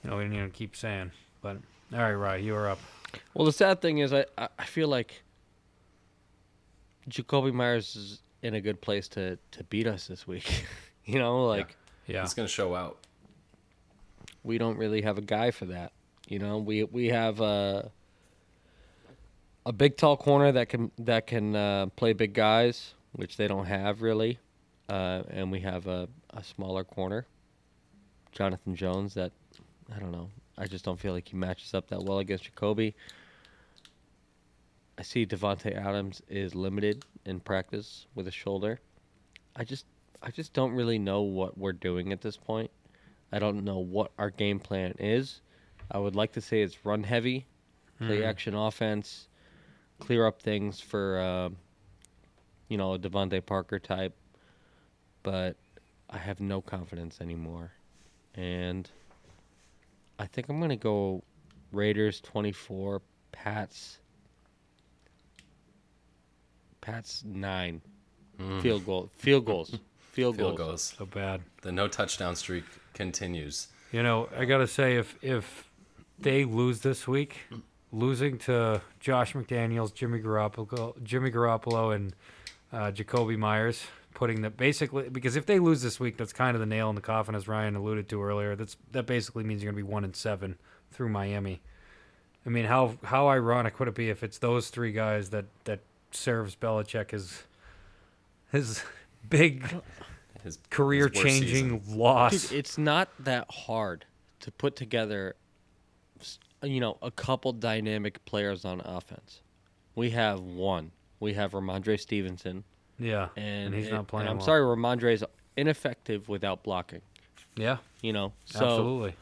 you know, we didn't even keep saying. But, all right, Rye, you're up. Well, the sad thing is, I I I feel like Jakobi Meyers is in a good place to to beat us this week. [LAUGHS] you know, like Yeah. He's going to show out. we don't really have a guy for that. You know, we we have a a big tall corner that can that can uh, play big guys, which they don't have really, uh, and we have a, a smaller corner, Jonathan Jones. That I don't know. I just don't feel like he matches up that well against Jakobi. I see Davante Adams is limited in practice with a shoulder. I just I just don't really know what we're doing at this point. I don't know what our game plan is. I would like to say it's run heavy, play action offense, clear up things for, uh, you know, a DeVante Parker type. But I have no confidence anymore. And I think I'm going to go Raiders 24, Pats. Pats 9. Field goal. Field goals. [LAUGHS] Field, Field goals. goes. So bad. The no touchdown streak continues. You know, I got to say, if, if they lose this week, losing to Josh McDaniels, Jimmy Garoppolo, Jimmy Garoppolo, and uh, Jakobi Meyers, putting that basically because if they lose this week, that's kind of the nail in the coffin, as Ryan alluded to earlier. That's that basically means you're going to be one and seven through Miami. I mean, how how ironic would it be if it's those three guys that that serves Belichick his his big His career his worst season. changing loss? Dude, it's not that hard to put together, you know, a couple dynamic players on offense. We have one. We have Rhamondre Stevenson, yeah, and, he's and- not playing. And I'm well. sorry, is ineffective without blocking. Yeah, You know, so absolutely.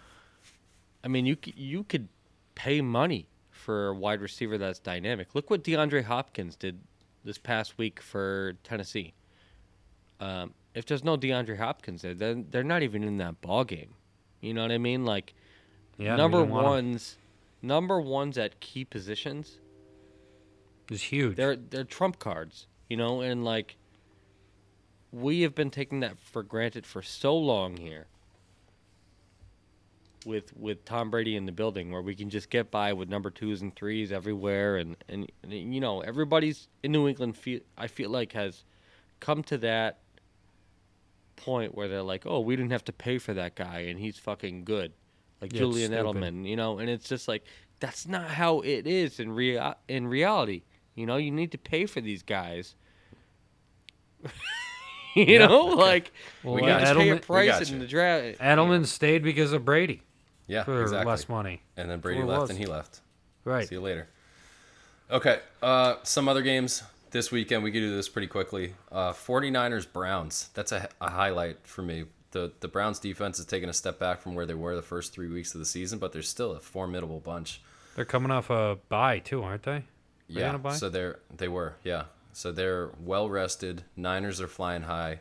I mean, you you could pay money for a wide receiver that's dynamic. Look what DeAndre Hopkins did this past week for Tennessee. Um, if there's no DeAndre Hopkins there, then they're not even in that ball game. You know what I mean? Like Yeah, number don't want him. ones, number ones at key positions. is huge. They're they're trump cards. You know, and like we have been taking that for granted for so long here. With with Tom Brady in the building, where we can just get by with number twos and threes everywhere, and and, and you know everybody's in New England. Feel I feel like has come to that point where they're like, oh, we didn't have to pay for that guy, and he's fucking good, like Yeah, Julian. Edelman, you know. And it's just like that's not how it is in rea- in reality. You know, you need to pay for these guys. [LAUGHS] you Yeah, know, like Well, you got just you. pay a price in the draft. Edelman stayed because of Brady Yeah, for exactly. less money. And then Brady left was. and he left. Right. See you later. Okay. Uh, some other games this weekend. We could do this pretty quickly. Uh, 49ers Browns. That's a, a highlight for me. The the Browns defense has taken a step back from where they were the first three weeks of the season, but they're still a formidable bunch. They're coming off a bye too, aren't they? They Yeah. a bye? So they're they were yeah. So they're well rested. Niners are flying high.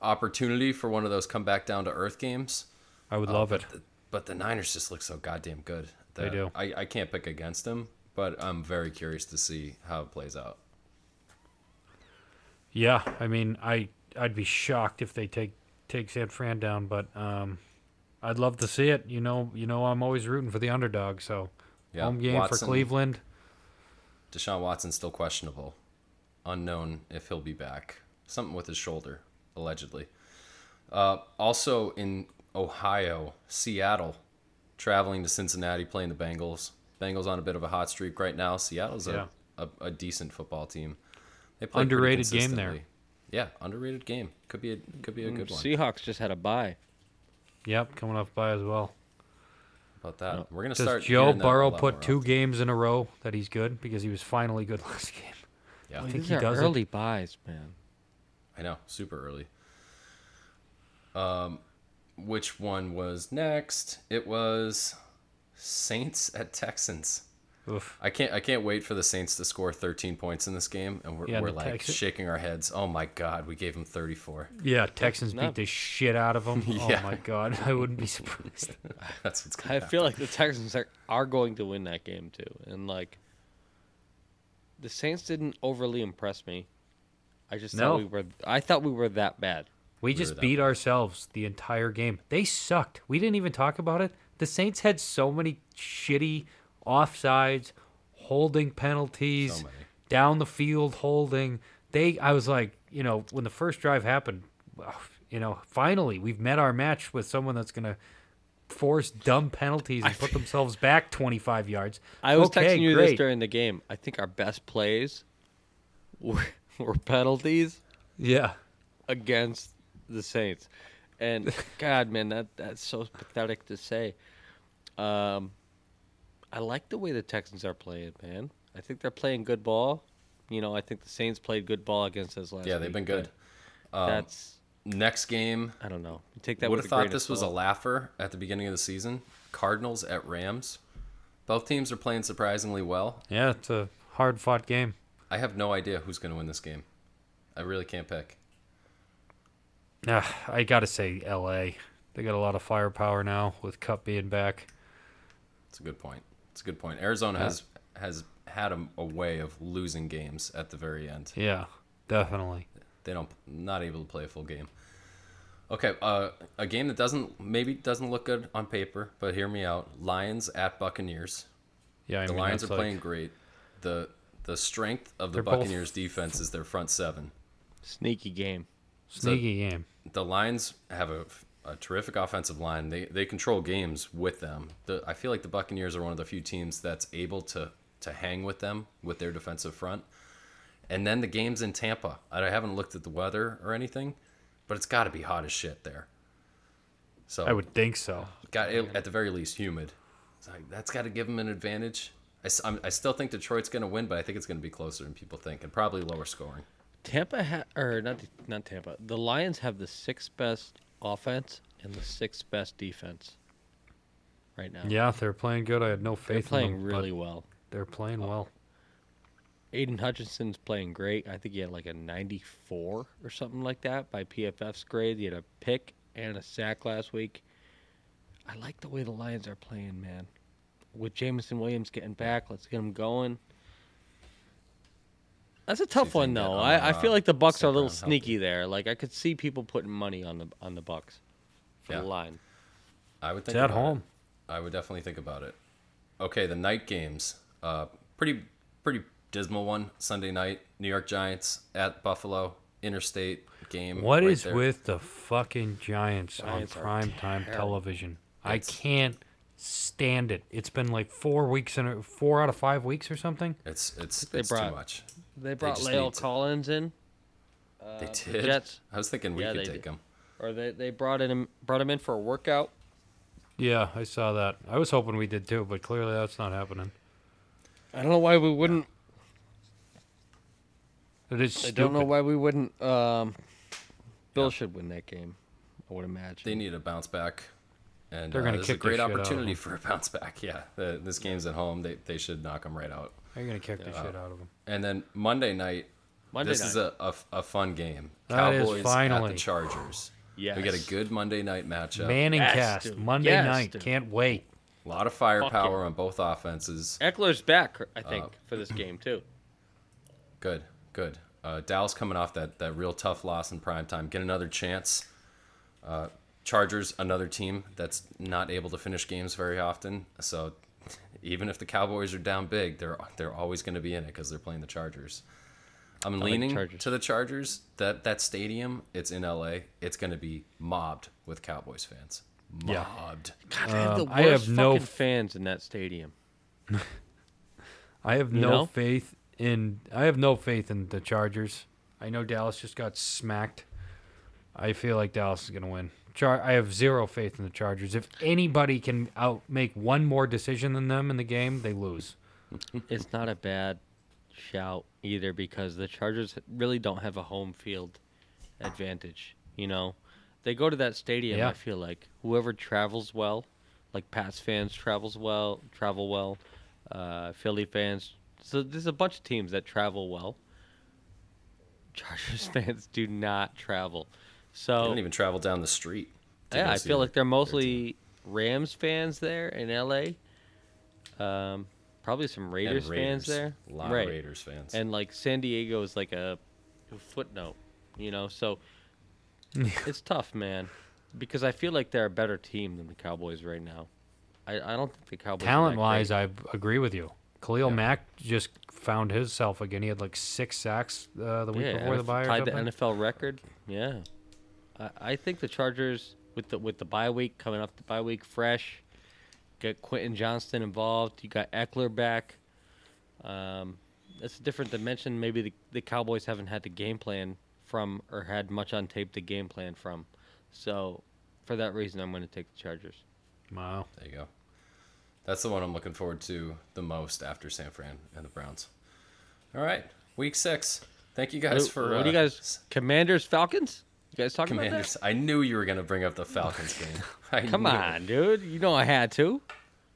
Opportunity for one of those come back down to earth games. I would Uh, love but it. The, but the Niners just look so goddamn good. They do. I, I can't pick against them, but I'm very curious to see how it plays out. Yeah, I mean, I I'd be shocked if they take take San Fran down, but um, I'd love to see it. You know, you know, I'm always rooting for the underdog. So Yeah, home game Watson- for Cleveland. Deshaun Watson's still questionable. Unknown if he'll be back. Something with his shoulder, allegedly. Uh, also in Ohio, Seattle, traveling to Cincinnati, playing the Bengals. Bengals on a bit of a hot streak right now. Seattle's Yeah. a a, a decent football team. They play pretty Underrated game there. Yeah, underrated game. Could be a could be a good one. Seahawks just had a bye. Yep, coming off by as well. about that. We're gonna Does start. Joe hearing that a Burrow put two games in a row that he's good because he was finally good [LAUGHS] last game? Yeah, I think These he are does it. early buys, man. I know, super early. Um, which one was next? It was Saints at Texans. Oof. I can't I can't wait for the Saints to score 13 points in this game, and we're, Yeah, we're like Texans- shaking our heads. Oh my God, we gave them 34. Yeah, Texans not- beat the shit out of them. [LAUGHS] Yeah. Oh my god, I wouldn't be surprised. [LAUGHS] That's what's gonna I happen. feel like the Texans are, are going to win that game too, and like the Saints didn't overly impress me. I just No. thought we were. I thought we were that bad. We were just that beat ourselves the entire game. They sucked. We didn't even talk about it. The Saints had so many shitty offsides, holding penalties, So down the field holding. They I was like, you know, when the first drive happened, you know, finally we've met our match with someone that's going to force dumb penalties and put themselves back 25 yards. I was Okay, texting you this during the game. I think our best plays were, [LAUGHS] were penalties Yeah. against the Saints, and [LAUGHS] God, man, that that's so pathetic to say. Um, I like the way the Texans are playing, man. I think they're playing good ball. You know, I think the Saints played good ball against us last. Yeah, they've week, been good. Um, That's Next game, I don't know. You take that. would have thought this was a salt. laugher at the beginning of the season. Cardinals at Rams. Both teams are playing surprisingly well. Yeah, it's a hard-fought game. I have no idea who's going to win this game. I really can't pick. Ah, I got to say LA. They got a lot of firepower now with Kupp being back. It's a good point. It's a good point. Arizona has has had a, a way of losing games at the very end. Yeah, definitely. They don't not able to play a full game. Okay, uh, a game that doesn't maybe doesn't look good on paper, but hear me out. Lions at Buccaneers. Yeah, I The mean, Lions are like- playing great. The the strength of the They're both- Buccaneers defense is their front seven. sneaky game. sneaky game. The Lions have a, a terrific offensive line. They they control games with them. The, I feel like the Buccaneers are one of the few teams that's able to to hang with them with their defensive front. And then the game's in Tampa. I haven't looked at the weather or anything, but it's got to be hot as shit there. So I would think so. got at the very least humid. It's like, that's got to give them an advantage. I, s- I'm- I still think Detroit's going to win, but I think it's going to be closer than people think, and probably lower scoring. Tampa ha- or not not Tampa. The Lions have the sixth best offense and the sixth best defense right now. Yeah, they're playing good. I had no faith. they're faith in playing them, really well. They're playing oh. well. Aidan Hutchinson's playing great. I think he had like a 94 or something like that by PFF's grade. He had a pick and a sack last week. I like the way the Lions are playing, man. With Jameson Williams getting back, let's get him going. That's a tough one, though. on, I, I feel uh, like the Bucks are a little Brown's sneaky there. Like I could see people putting money on the on the Bucks for Yeah. the line. I would It's think at about it. home. I would definitely think about it. Okay, the night games. Uh, pretty pretty dismal one Sunday night. New York Giants at Buffalo. Interstate game. What right is there. with the fucking Giants, Giants on are prime time terrible. television? I can't stand it. It's been like four weeks and a- four out of five weeks or something. It's it's They it's brought- too much. They brought just Lale need to- Collins in, uh, They the did. Jets. I was thinking we Yeah, could take did. them. or they they brought in brought him in for a workout. Yeah, I saw that. I was hoping we did too, but clearly that's not happening. I don't know why we wouldn't. It is I don't know why we wouldn't. Um, Bill should win that game. I would imagine. They need a bounce back. And They're uh, gonna this is a kick great shit out of opportunity for a bounce back. Yeah, the, this game's at home. They, they should knock them right out. They're gonna kick the shit out of them. And then Monday night, Monday this night. is a, a, a fun game. That is Cowboys at finally. the Chargers. We get a good Monday night matchup. Manning Yes, cast dude. Monday Yes, night. dude. Can't wait. A lot of firepower on both offenses. Ekeler's back, I Uh, think, for this game too. Good, good. Uh, Dallas coming off that, that real tough loss in prime time. Get another chance. Uh, Chargers, another team that's not able to finish games very often. So even if the Cowboys are down big, they're they're always going to be in it because they're playing the Chargers. I'm like leaning Chargers. to the Chargers. That that stadium, it's in LA. It's going to be mobbed with Cowboys fans. Yeah. Mobbed. God, they have the Um, I have no fucking f- fans in that stadium. [LAUGHS] I have You no know? faith and I have no faith in the Chargers. I know Dallas just got smacked. I feel like Dallas is going to win. Char- I have zero faith in the Chargers. If anybody can out make one more decision than them in the game, they lose. It's not a bad shout either because the Chargers really don't have a home field advantage. You know, they go to that stadium. Yeah. I feel like whoever travels well, like Pats fans travels well, travel well. Uh, Philly fans. So there's a bunch of teams that travel well. Chargers fans do not travel. So They So don't even travel down the street. yeah, I feel like they're mostly Rams fans there in LA. Um, probably some And Raiders, fans there. A lot right. of Raiders fans. And like San Diego is like a, a footnote, you know. So [LAUGHS] it's tough, man, because I feel like they're a better team than the Cowboys right now. I, I don't think the Cowboys. are that Talent wise, great. I agree with you. Khalil Yeah. Mack just found himself again. He had like six sacks uh, the week yeah, before the NF bye or tied the something. NFL record. Yeah, I, I think the Chargers with the with the bye week coming up, the bye week fresh, get Quentin Johnston involved. You got Ekeler back. Um, it's a different dimension. Maybe the, the Cowboys haven't had the game plan from or had much on tape to game plan from. So, for that reason, I'm going to take the Chargers. Wow. There you go. That's the one I'm looking forward to the most after San Fran and the Browns. All right, week six. Thank you guys What, for. what do you uh, guys? Commanders, Falcons? You guys talking about it? Commanders. I knew you were gonna bring up the Falcons game. [LAUGHS] I? Come knew on, dude. You know I had to.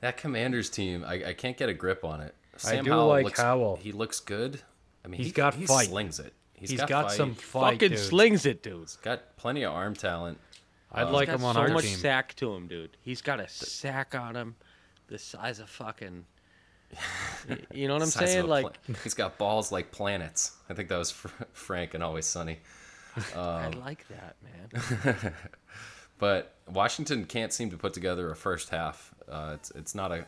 That Commanders team, I, I can't get a grip on it. Sam do Howell like looks, Howell. He looks good. I mean, He's he, got he fight. slings it. he's got, some fight, Fucking dude. slings it, dude. got plenty of arm talent. I'd like He's him got on so our team. So much sack to him, dude. He's got a sack on him, the size of fucking. [LAUGHS] You know what I'm Size saying? Like, pla- [LAUGHS] he's got balls like planets. I think that was Fr- Frank and Always Sunny. [LAUGHS] I like that, man. But Washington can't seem to put together a first half. Uh, it's it's not a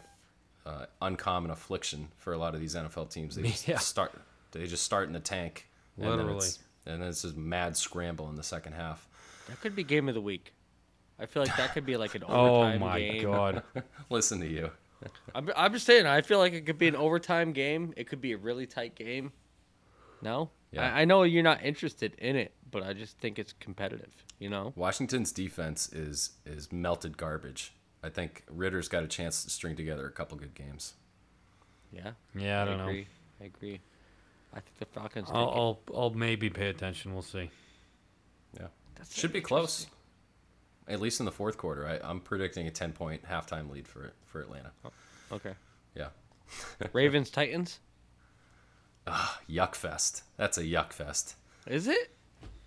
uh, uncommon affliction for a lot of these NFL teams. They just Yeah. start they just start in the tank, and then Literally. it's and then it's just mad scramble in the second half. That could be game of the week. I feel like that could be like an [LAUGHS] oh overtime game. Oh my game. god. [LAUGHS] Listen to you. I'm, I'm just saying. I feel like it could be an overtime game. It could be a really tight game. No, Yeah. I, I know you're not interested in it, but I just think it's competitive. You know, Washington's defense is is melted garbage. I think Ridder's got a chance to string together a couple good games. yeah. Yeah, I don't know. agree. I agree. I think the Falcons. I'll, I'll I'll maybe pay attention. We'll see. Yeah, That's should be close. At least in the fourth quarter, I, I'm predicting a 10 point halftime lead for for Atlanta. Okay. Yeah, [LAUGHS] Ravens Titans. yuck fest. That's a yuck fest. Is it?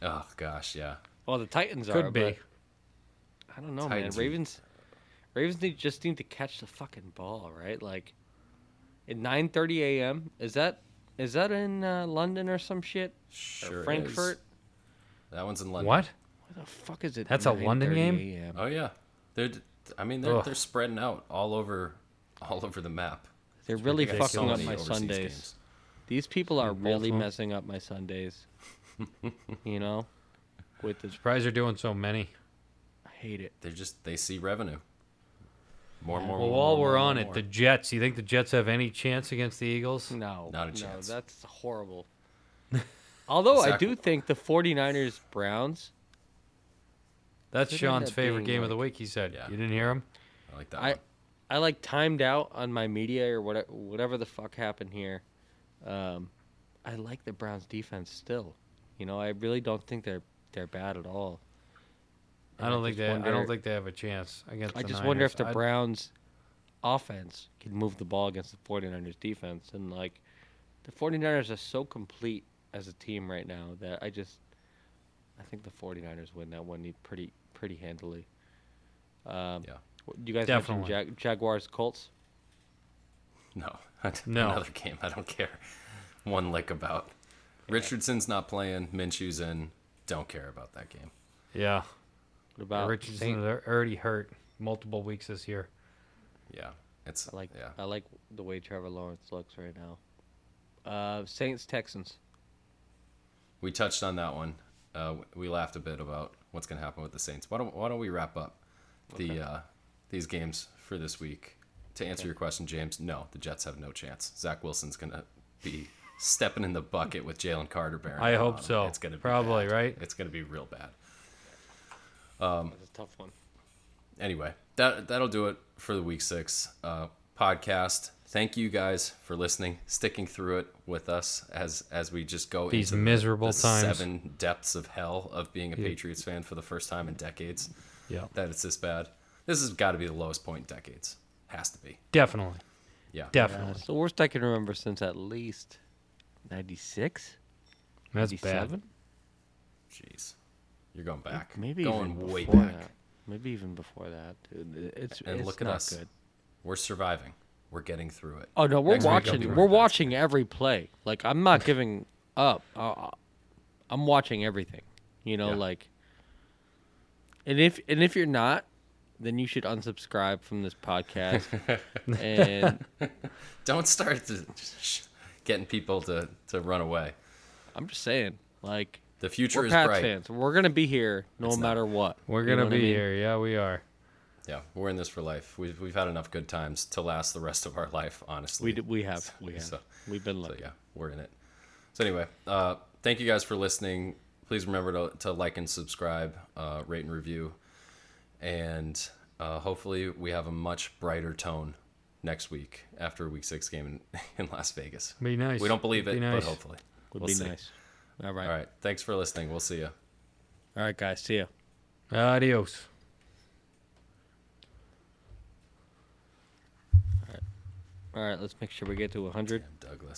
Oh gosh, yeah. Well, the Titans Could are. be. but I don't know, Titans are- man. Ravens. Ravens need just need to catch the fucking ball, right? Like, at 9:30 a.m. Is that is that in uh, London or some shit? Sure. or is. Frankfurt? That one's in London. What? Where the fuck is it? That's a London game? a.m.? Oh yeah, they're. d- I mean, they're Ugh. they're spreading out all over, all over the map. They're really They so fucking up my Sundays. games. These people are both really of 'em. messing up my Sundays. [LAUGHS] you know, with the surprise they're doing so many. I hate it. They're just they see revenue. More, and more. Well, more, while more, we're more, on more, it, more. the Jets. You think the Jets have any chance against the Eagles? No, Not a chance. no, that's horrible. [LAUGHS] Although I do think the 49ers Browns. That's Sean's up favorite being game of the week. He said. Yeah. You didn't hear him? I like that. I one. I like timed out on my media or whatever whatever the fuck happened here. Um, I like the Browns defense still. You know, I really don't think they're they're bad at all. I don't think just they. I don't think they have a chance against. I the just wonder if the I'd- Browns offense can move the ball against the 49ers defense and like the 49ers are so complete as a team right now that I just I think the 49ers win that one pretty pretty handily. Um, Yeah. what- You guys Definitely. mentioned Jag- Jaguars Colts. No. [LAUGHS] No. Another game I don't care one lick about. Richardson's not playing. Minshew's in. Don't care about that game. Yeah. What about Richardson Saint- is already hurt multiple weeks this year. Yeah. It's I like yeah. I like the way Trevor Lawrence looks right now. Uh, Saints Texans. We touched on that one. Uh, we laughed a bit about what's going to happen with the Saints. Why don't Why don't we wrap up the uh, these games for this week? To answer your question, James, no, the Jets have no chance. Zach Wilson's going to be stepping in the bucket with Jalen Carter bearing. I hope so. It's gonna be Probably, bad. right? It's gonna be real bad. That's a tough one. anyway, that that'll do it for the week six uh, podcast. Thank you guys for listening, sticking through it with us as as we just go These into miserable the times. seven depths of hell of being a Patriots fan for the first time in decades. Yeah. That it's this bad. This has got to be the lowest point in decades. Has to be. Definitely. Yeah. Yeah, Definitely. it's the worst I can remember since at least '96. That's bad. Jeez. You're going back. Maybe going even way before back. that. Maybe even before that, dude. It's And it's look at not us. good. We're surviving. We're getting through it. Oh no, we're Next watching. do my We're watching every play. Like I'm not giving up. Uh, I'm watching everything. You know, Yeah. like. And if and if you're not, then you should unsubscribe from this podcast. [LAUGHS] and Don't start to [LAUGHS] getting people to, to run away. I'm just saying, like, The future we're is Pats bright. fans. We're gonna be here no It's not. matter what. We're gonna know what I be mean? here. Yeah, we are. Yeah, we're in this for life. We've, we've had enough good times to last the rest of our life, honestly. We d- we have [LAUGHS] we have So- we've been So lucky. yeah, we're in it. So anyway, uh, thank you guys for listening. Please remember to, to like and subscribe, uh, rate and review, and uh, hopefully we have a much brighter tone next week after week six game in, [LAUGHS] in Las Vegas. Be nice. We don't believe it, nice. but hopefully. Would we'll be see. nice. All right. All right. Thanks for listening. We'll see you. All right, guys. See you. Adios. All right. Let's make sure we get to 100. Douglas.